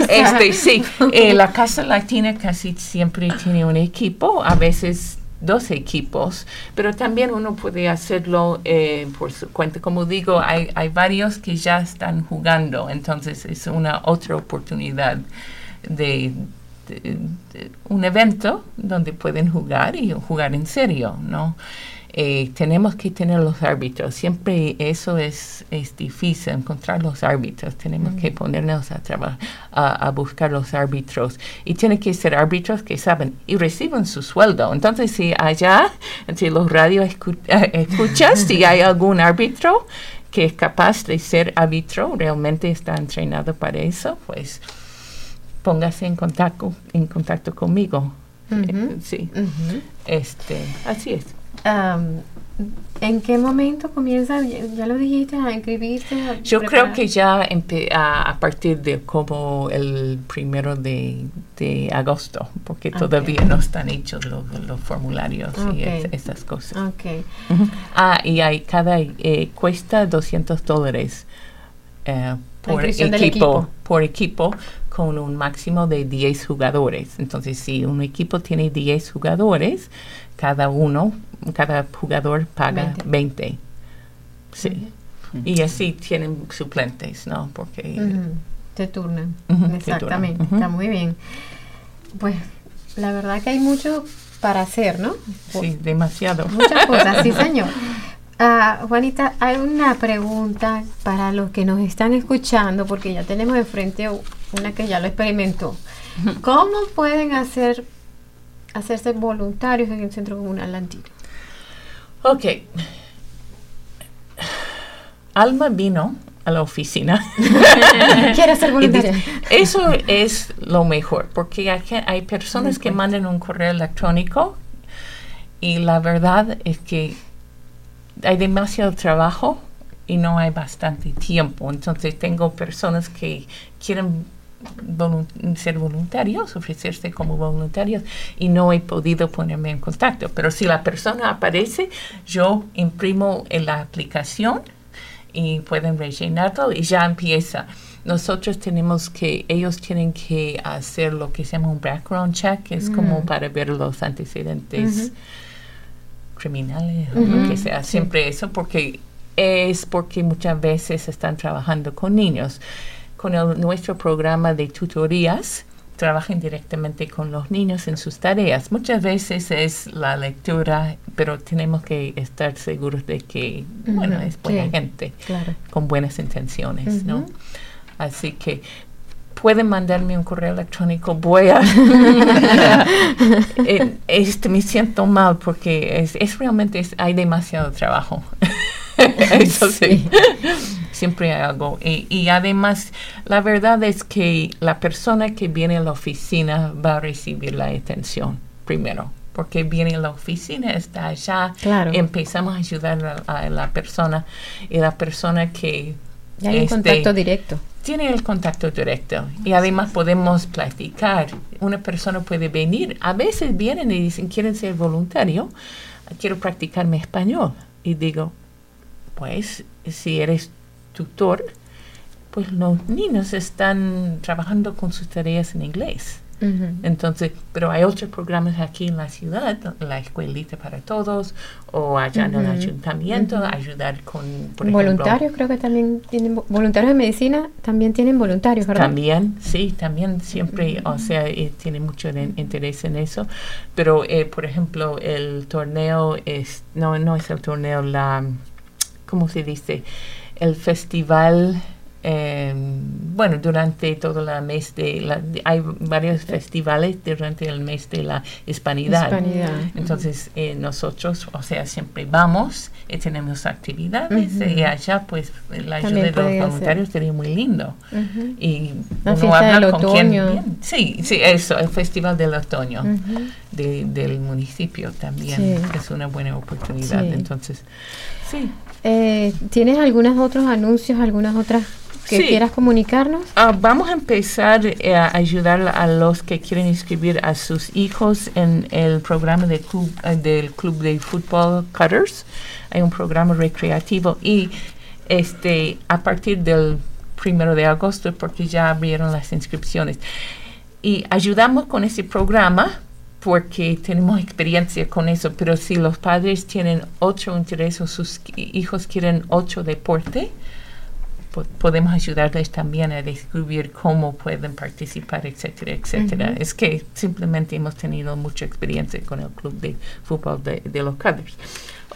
este, sí, eh, la Casa Latina casi siempre tiene un equipo, a veces dos equipos, pero también uno puede hacerlo eh, por su cuenta. Como digo, hay, hay varios que ya están jugando, entonces es una otra oportunidad de, de- de un evento donde pueden jugar y jugar en serio, ¿no? Eh, tenemos que tener los árbitros. Siempre eso es, es difícil, encontrar los árbitros. Tenemos que ponernos a, traba- a, a buscar los árbitros. Y tienen que ser árbitros que saben y reciben su sueldo. Entonces, si allá, entre los radio escu- eh, escuchas, si hay <laughs> algún árbitro que es capaz de ser árbitro, realmente está entrenado para eso, pues póngase en contacto, en contacto conmigo. Eh, sí, este, así es. Am, ¿En qué momento comienza, ya, lo dijiste, a inscribirse? a Yo creo que ya empe- a, a partir de como el primero de, de agosto, porque Ok. todavía no están hechos los, los formularios y es- esas cosas. Ok. Ujú. Ah, y hay cada eh, cuesta 200 dólares eh, por equipo, equipo. por equipo con un máximo de 10 jugadores. Entonces, si un equipo tiene 10 jugadores, cada uno, cada jugador paga 20. Sí. Y así tienen suplentes, ¿no? Porque. Se turnan. Exactamente. turnan. Está muy bien. Pues la verdad que hay mucho para hacer, ¿no? Sí, demasiado. Muchas cosas, sí, señor. <laughs> Ah, Juanita, hay una pregunta para los que nos están escuchando, porque ya tenemos de frente una que ya lo experimentó. ¿Cómo pueden hacer hacerse voluntarios en el Centro Comunal Lantino? Ok. Alma vino a la oficina. <laughs> Quiere ser voluntaria. Eso es lo mejor, porque hay, hay personas que mandan un correo electrónico y la verdad es que hay demasiado trabajo y no hay bastante tiempo. Entonces tengo personas que quieren ser voluntarios, ofrecerse como voluntarios y no he podido ponerme en contacto. Pero si la persona aparece, yo imprimo en la aplicación y pueden rellenarlo y ya empieza. Nosotros tenemos que, ellos tienen que hacer lo que se llama un background check, que es como Mm. para ver los antecedentes criminales o lo que sea. sí. Siempre eso porque es porque muchas veces están trabajando con niños. Con el- nuestro programa de tutorías, trabajan directamente con los niños en sus tareas. Muchas veces es la lectura, pero tenemos que estar seguros de que, bueno, es buena sí, gente Claro. con buenas intenciones, ¿no? Así que pueden mandarme un correo electrónico. Voy a... <laughs> Eh, este, me siento mal porque es, es realmente, es- hay demasiado trabajo. <laughs> Eso sí. Siempre hay algo. Y, y además, la verdad es que la persona que viene a la oficina va a recibir la atención primero. Porque viene a la oficina, está allá, Claro. empezamos a ayudar a, a la persona y la persona que Ya hay un este, contacto directo. tiene el contacto directo y además podemos platicar. Una persona puede venir, a veces vienen y dicen, quieren ser voluntario, quiero practicar mi español. Y digo, pues si eres tutor, pues los niños están trabajando con sus tareas en inglés. Entonces, pero hay otros programas aquí en la ciudad, la escuelita para todos, o allá en el ayuntamiento, ayudar con, por ejemplo, voluntarios creo que también tienen vo- voluntarios de medicina también tienen voluntarios ¿verdad? También, sí, también siempre, o sea, eh, tiene mucho de- interés en eso. Pero, eh, por ejemplo, el torneo es, no, no es el torneo, la, ¿cómo se dice? El festival, eh, bueno, durante todo el mes de, la, de- hay varios festivales durante el mes de la hispanidad. Hispanidad. Entonces, eh, nosotros, o sea, siempre vamos y tenemos actividades y allá, pues, la ayuda También de los voluntarios sería muy lindo. Y La uno habla del con quien. Sí, sí, eso, el Festival del Otoño de- del municipio también Sí. es una buena oportunidad. Sí. Entonces, sí. Eh, ¿Tienes algunos otros anuncios, algunas otras que Sí. quieras comunicarnos? Ah, vamos a empezar eh, a ayudar a los que quieren inscribir a sus hijos en el programa de club, eh, del Club de Fútbol Cutters. Hay un programa recreativo y este a partir del primero de agosto, porque ya abrieron las inscripciones. Y ayudamos con ese programa porque tenemos experiencia con eso, pero si los padres tienen otro interés o sus hijos quieren otro deporte, po- podemos ayudarles también a descubrir cómo pueden participar, etcétera, etcétera. Es que simplemente hemos tenido mucha experiencia con el club de fútbol de, de los Cubs.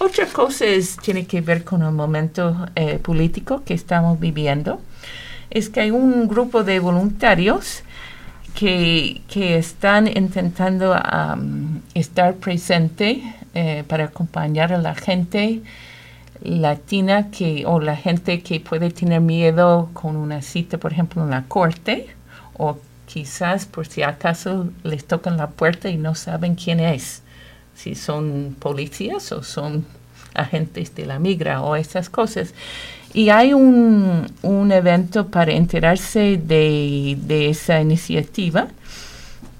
Otra cosa es, tiene que ver con el momento eh, político que estamos viviendo. Es que hay un grupo de voluntarios que, están intentando am, estar presente eh, para acompañar a la gente latina que o la gente que puede tener miedo con una cita, por ejemplo, en la corte o quizás por si acaso les tocan la puerta y no saben quién es, si son policías o son agentes de la migra o esas cosas. Y hay un, un evento para enterarse de, de esa iniciativa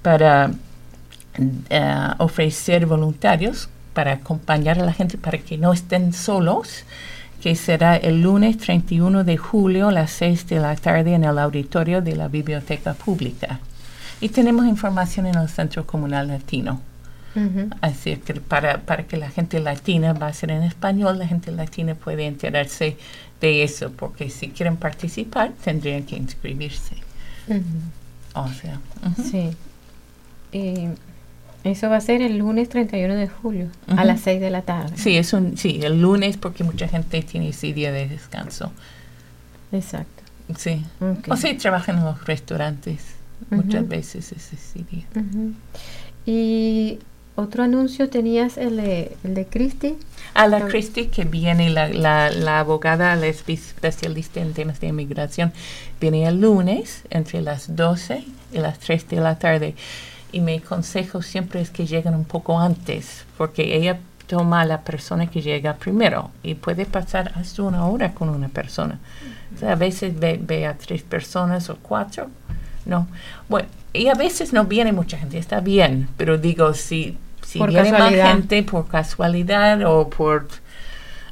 para eh, ofrecer voluntarios para acompañar a la gente para que no estén solos, que será el lunes 31 de julio a las 6 de la tarde en el auditorio de la Biblioteca Pública. Y tenemos información en el Centro Comunal Latino. Ujú. Así que para, para que la gente latina va a ser en español, la gente latina puede enterarse de eso, porque si quieren participar tendrían que inscribirse. Ujú. O sea, ujú. Sí. Eh, Eso va a ser el lunes 31 de julio a las 6 de la tarde. Sí, es un, sí, el lunes porque mucha gente tiene ese día de descanso. Exacto. Sí. Ok. O sea, trabajan en los restaurantes muchas veces es ese día. Y otro anuncio tenías el de, el de Christy. A la Ah. Christie que viene, la, la, la abogada, la espe- especialista en temas de inmigración, viene el lunes entre las 12 y las 3 de la tarde. Y mi consejo siempre es que lleguen un poco antes, porque ella toma a la persona que llega primero y puede pasar hasta una hora con una persona. O sea, a veces ve, ve a tres personas o cuatro. No. Bueno, y a veces no viene mucha gente, está bien, pero digo, si, si Por viene más gente por casualidad o por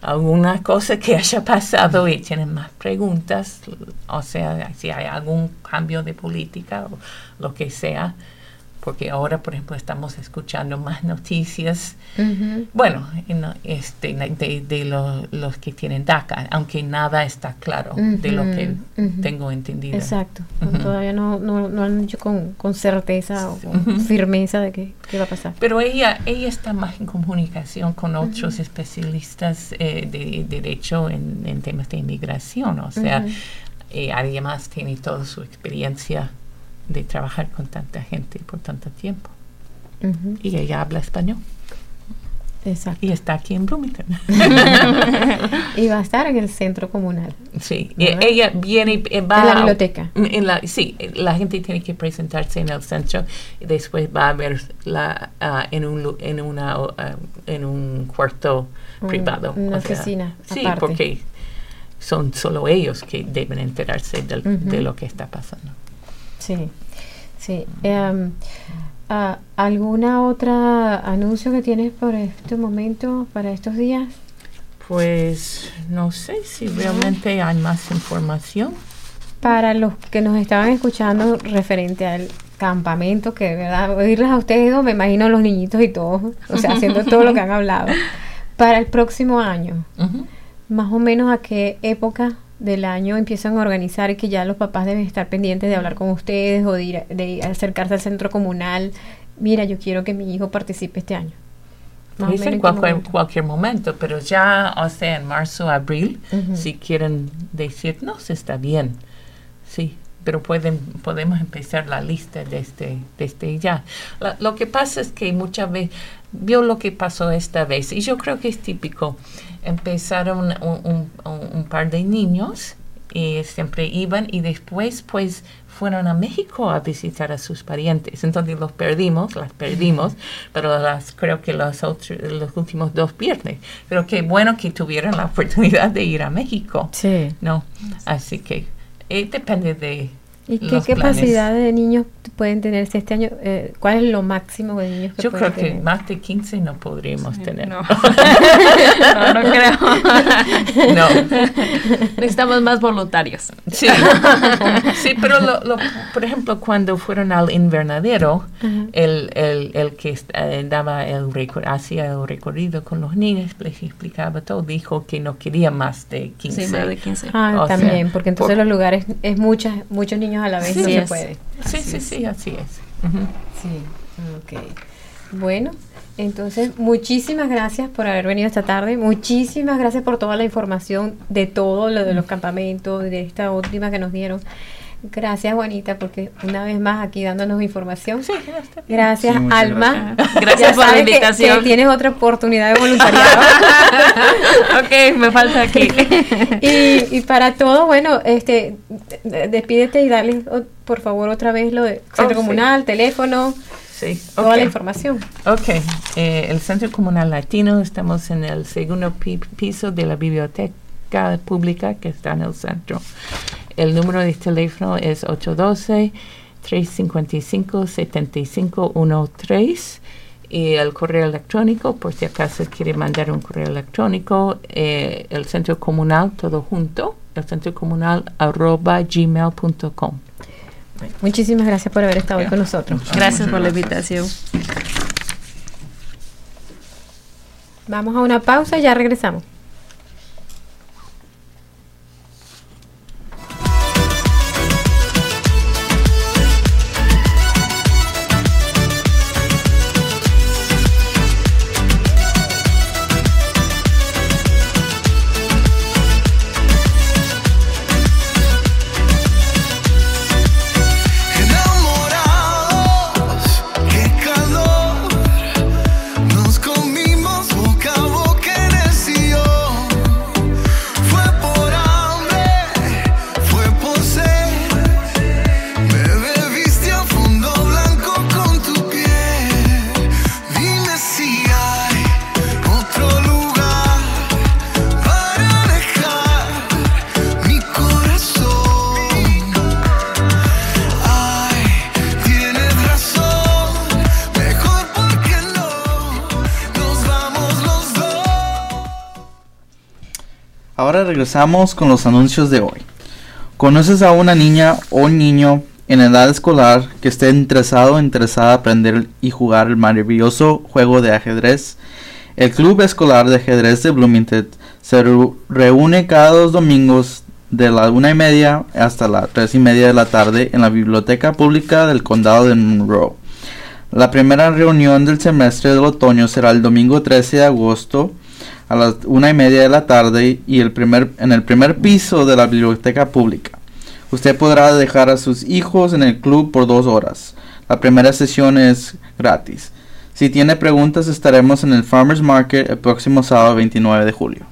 alguna cosa que <laughs> haya pasado y tienen más preguntas, o sea, si hay algún cambio de política o lo que sea, porque ahora, por ejemplo, estamos escuchando más noticias, Ujú. bueno, en- este, de, de lo- los que tienen DACA, aunque nada está claro de lo que Ujú, ujú. tengo entendido. Exacto. Todavía no, no, no han dicho con, con certeza o con firmeza de que, qué va a pasar. Pero ella, ella está más en comunicación con otros especialistas eh, de, derecho en, en temas de inmigración, o sea, eh, además tiene toda su experiencia de trabajar con tanta gente por tanto tiempo. Y ella habla español Exacto. y está aquí en Bloomington. <laughs> Y va a estar en el centro comunal. Sí, ¿Verdad? ella viene, eh, va En la biblioteca. en la, sí, eh, la gente tiene que presentarse en el centro y después va a ver la, ah, en, un, en, una, ah, en un cuarto Un- privado. una o sea, oficina Sí, porque son solo ellos que deben enterarse del- de lo que está pasando. Sí, sí. Em, ah, ¿Alguna otra anuncio que tienes por este momento, para estos días? Pues no sé si realmente hay más información. Para los que nos estaban escuchando referente al campamento, que de verdad, oírles a ustedes dos, me imagino los niñitos y todos, o sea, haciendo todo lo que han hablado. <laughs> Para el próximo año, más o menos a qué época del año empiezan a organizar y que ya los papás deben estar pendientes de hablar con ustedes o de, ir, a- de acercarse al centro comunal. Mira, yo quiero que mi hijo participe este año. En cualquier, momento. cualquier momento, pero ya, o sea, en marzo, abril, Ujú. si quieren decirnos, está bien. Sí, pero pueden, podemos empezar la lista desde, desde ya. La- lo que pasa es que muchas veces, vio lo que pasó esta vez, y yo creo que es típico. Empezaron un, un- un- un par de niños y siempre iban y después pues fueron a México a visitar a sus parientes. Entonces los perdimos, las perdimos, <laughs> pero las creo que los otros, los últimos dos viernes. Pero qué bueno que tuvieron la <laughs> oportunidad de ir a México. Sí. No, así que eh, depende de ¿Y qué los planes. capacidad de niños pueden tenerse este año? Eh, ¿Cuál es lo máximo de niños que Yo creo que tener? más de 15 no podríamos tener. No. <laughs> no, no creo. No. Necesitamos más voluntarios. Sí, sí pero lo, lo- por ejemplo, cuando fueron al invernadero, Ajá. el, el, el que eh, daba el recor- hacía el recorrido con los niños, les explicaba todo, dijo que no quería más de 15. Sí, más de 15. Ah, O sea, también, porque entonces por- los lugares es muchas, muchos niños a la vez, Sí, no se puede. Sí, sí, sí, así es. Ujú. Sí, ok. Bueno, entonces muchísimas gracias por haber venido esta tarde, muchísimas gracias por toda la información de todo lo de los campamentos, de esta última que nos dieron. Gracias Juanita, porque una vez más aquí dándonos información. Sí. Gracias Sí, Alma. gracias. Por la que- invitación. que tienes otra oportunidad de voluntariado. <laughs> ok, me falta aquí. <laughs> y, y para todo, bueno, este, despídete y dale por favor otra vez lo de centro sí. comunal, teléfono, Sí, toda la información. Ok, eh, el Centro Comunal Latino, estamos en el segundo pi- piso de la biblioteca pública que está en el centro. El número de teléfono es 812-355-7513 y el correo electrónico, por si acaso quiere mandar un correo electrónico, eh, el Centro Comunal, todo junto, el Centro Comunal arroba gmail.com. Muchísimas gracias por haber estado hoy con nosotros. Gracias por la invitación. Vamos a una pausa y ya regresamos. Regresamos con los anuncios de hoy. ¿Conoces a una niña o un niño en edad escolar que esté interesado interesada en aprender y jugar el maravilloso juego de ajedrez? El Club Escolar de Ajedrez de Bloomington se re- reúne cada dos domingos de la una y media hasta las tres y media de la tarde en la Biblioteca Pública del Condado de Monroe. La primera reunión del semestre del otoño será el domingo 13 de agosto a las una y media de la tarde y el primer, en el primer piso de la biblioteca pública. Usted podrá dejar a sus hijos en el club por dos horas. La primera sesión es gratis. Si tiene preguntas estaremos en el Farmers Market el próximo sábado 29 de julio.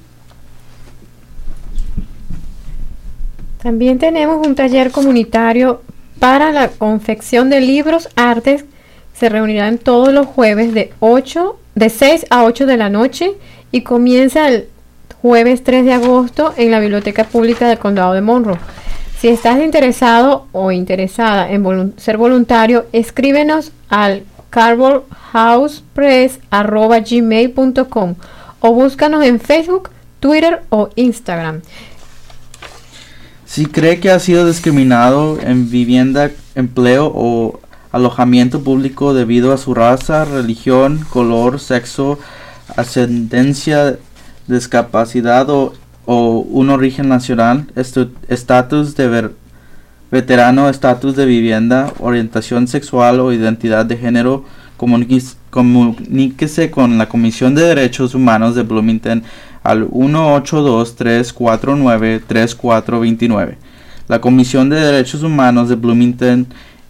También tenemos un taller comunitario para la confección de libros, artes. Se reunirán todos los jueves de 8, de 6 a 8 de la noche y comienza el jueves 3 de agosto en la Biblioteca Pública del Condado de Monroe. Si estás interesado o interesada en ser voluntario, escríbenos al cardboardhousepress@gmail.com o búscanos en Facebook, Twitter o Instagram. Si cree que ha sido discriminado en vivienda, empleo o alojamiento público debido a su raza, religión, color, sexo, ascendencia, discapacidad o, o un origen nacional, estatus de veterano, estatus de vivienda, orientación sexual o identidad de género, comuníquese con la Comisión de Derechos Humanos de Bloomington al 182-349-3429. La Comisión de Derechos Humanos de Bloomington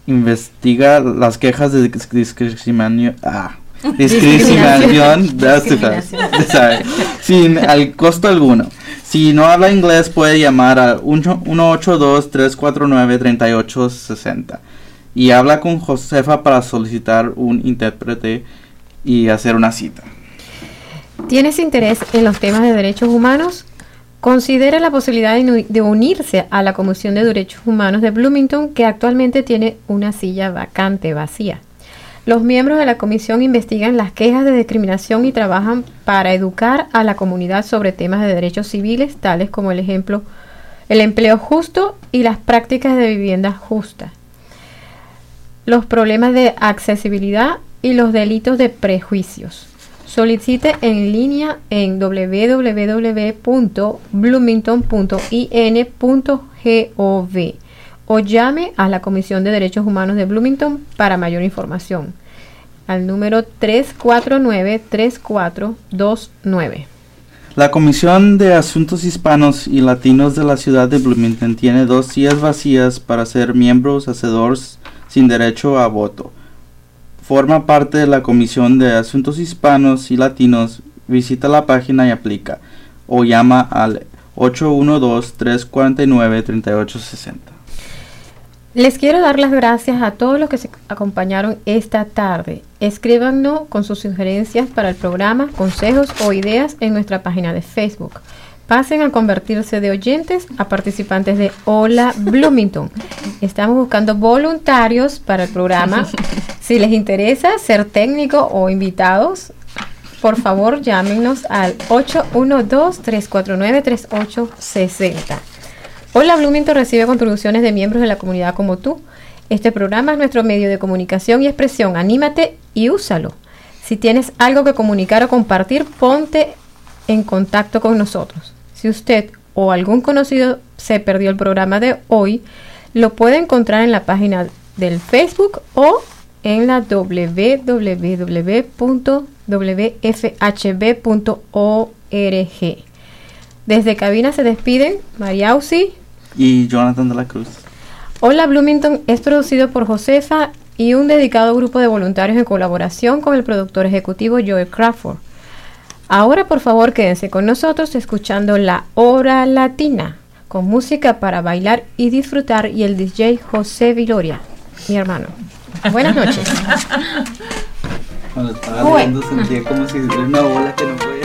investiga las quejas de dis- discriminación. Ah, <laughs> discriminación. Sorry. <laughs> sin al costo alguno. Si no habla inglés puede llamar al 182-349-3860 y habla con Josefa para solicitar un intérprete y hacer una cita. ¿Tienes interés en los temas de derechos humanos? Considera la posibilidad de unirse a la Comisión de Derechos Humanos de Bloomington, que actualmente tiene una silla vacante, vacía. Los miembros de la comisión investigan las quejas de discriminación y trabajan para educar a la comunidad sobre temas de derechos civiles, tales como el ejemplo, el empleo justo y las prácticas de vivienda justa, los problemas de accesibilidad y los delitos de prejuicios. Solicite en línea en www.bloomington.in.gov o llame a la Comisión de Derechos Humanos de Bloomington para mayor información al número 349-3429. La Comisión de Asuntos Hispanos y Latinos de la ciudad de Bloomington tiene dos sillas vacías para ser miembros hacedores sin derecho a voto. Forma parte de la Comisión de Asuntos Hispanos y Latinos. Visita la página y aplica o llama al 812-349-3860. Les quiero dar las gracias a todos los que se acompañaron esta tarde. Escríbanos con sus sugerencias para el programa, consejos o ideas en nuestra página de Facebook. Pasen a convertirse de oyentes a participantes de Hola Bloomington. Estamos buscando voluntarios para el programa. <laughs> Si les interesa ser técnico o invitados, por favor llámenos al 812-349-3860. Hola Bloomington recibe contribuciones de miembros de la comunidad como tú. Este programa es nuestro medio de comunicación y expresión. Anímate y úsalo. Si tienes algo que comunicar o compartir, ponte en contacto con nosotros. Si usted o algún conocido se perdió el programa de hoy, lo puede encontrar en la página del Facebook o en la www.wfhb.org. Desde cabina se despiden Mariausi. Y Jonathan de la Cruz. Hola Bloomington es producido por Josefa y un dedicado grupo de voluntarios en colaboración con el productor ejecutivo Joel Crawford. Ahora por favor quédense con nosotros escuchando la hora latina con música para bailar y disfrutar y el DJ José Viloria, mi hermano. Buenas noches. <laughs> Cuando estaba leyendo sentía como si una bola que no podía.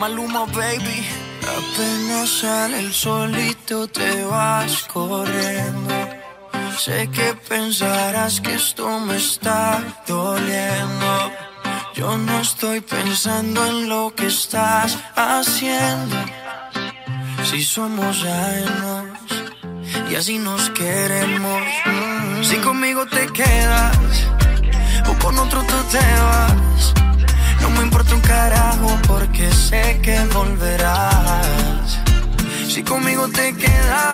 Maluma, baby. Apenas sale el solito te vas corriendo. Sé que pensarás que esto me está doliendo. Yo no estoy pensando en lo que estás haciendo. Si somos ajenos y así nos queremos. Si conmigo te quedas o con otro tú te vas. No me importa un carajo porque sé que volverás. Si conmigo te quedas.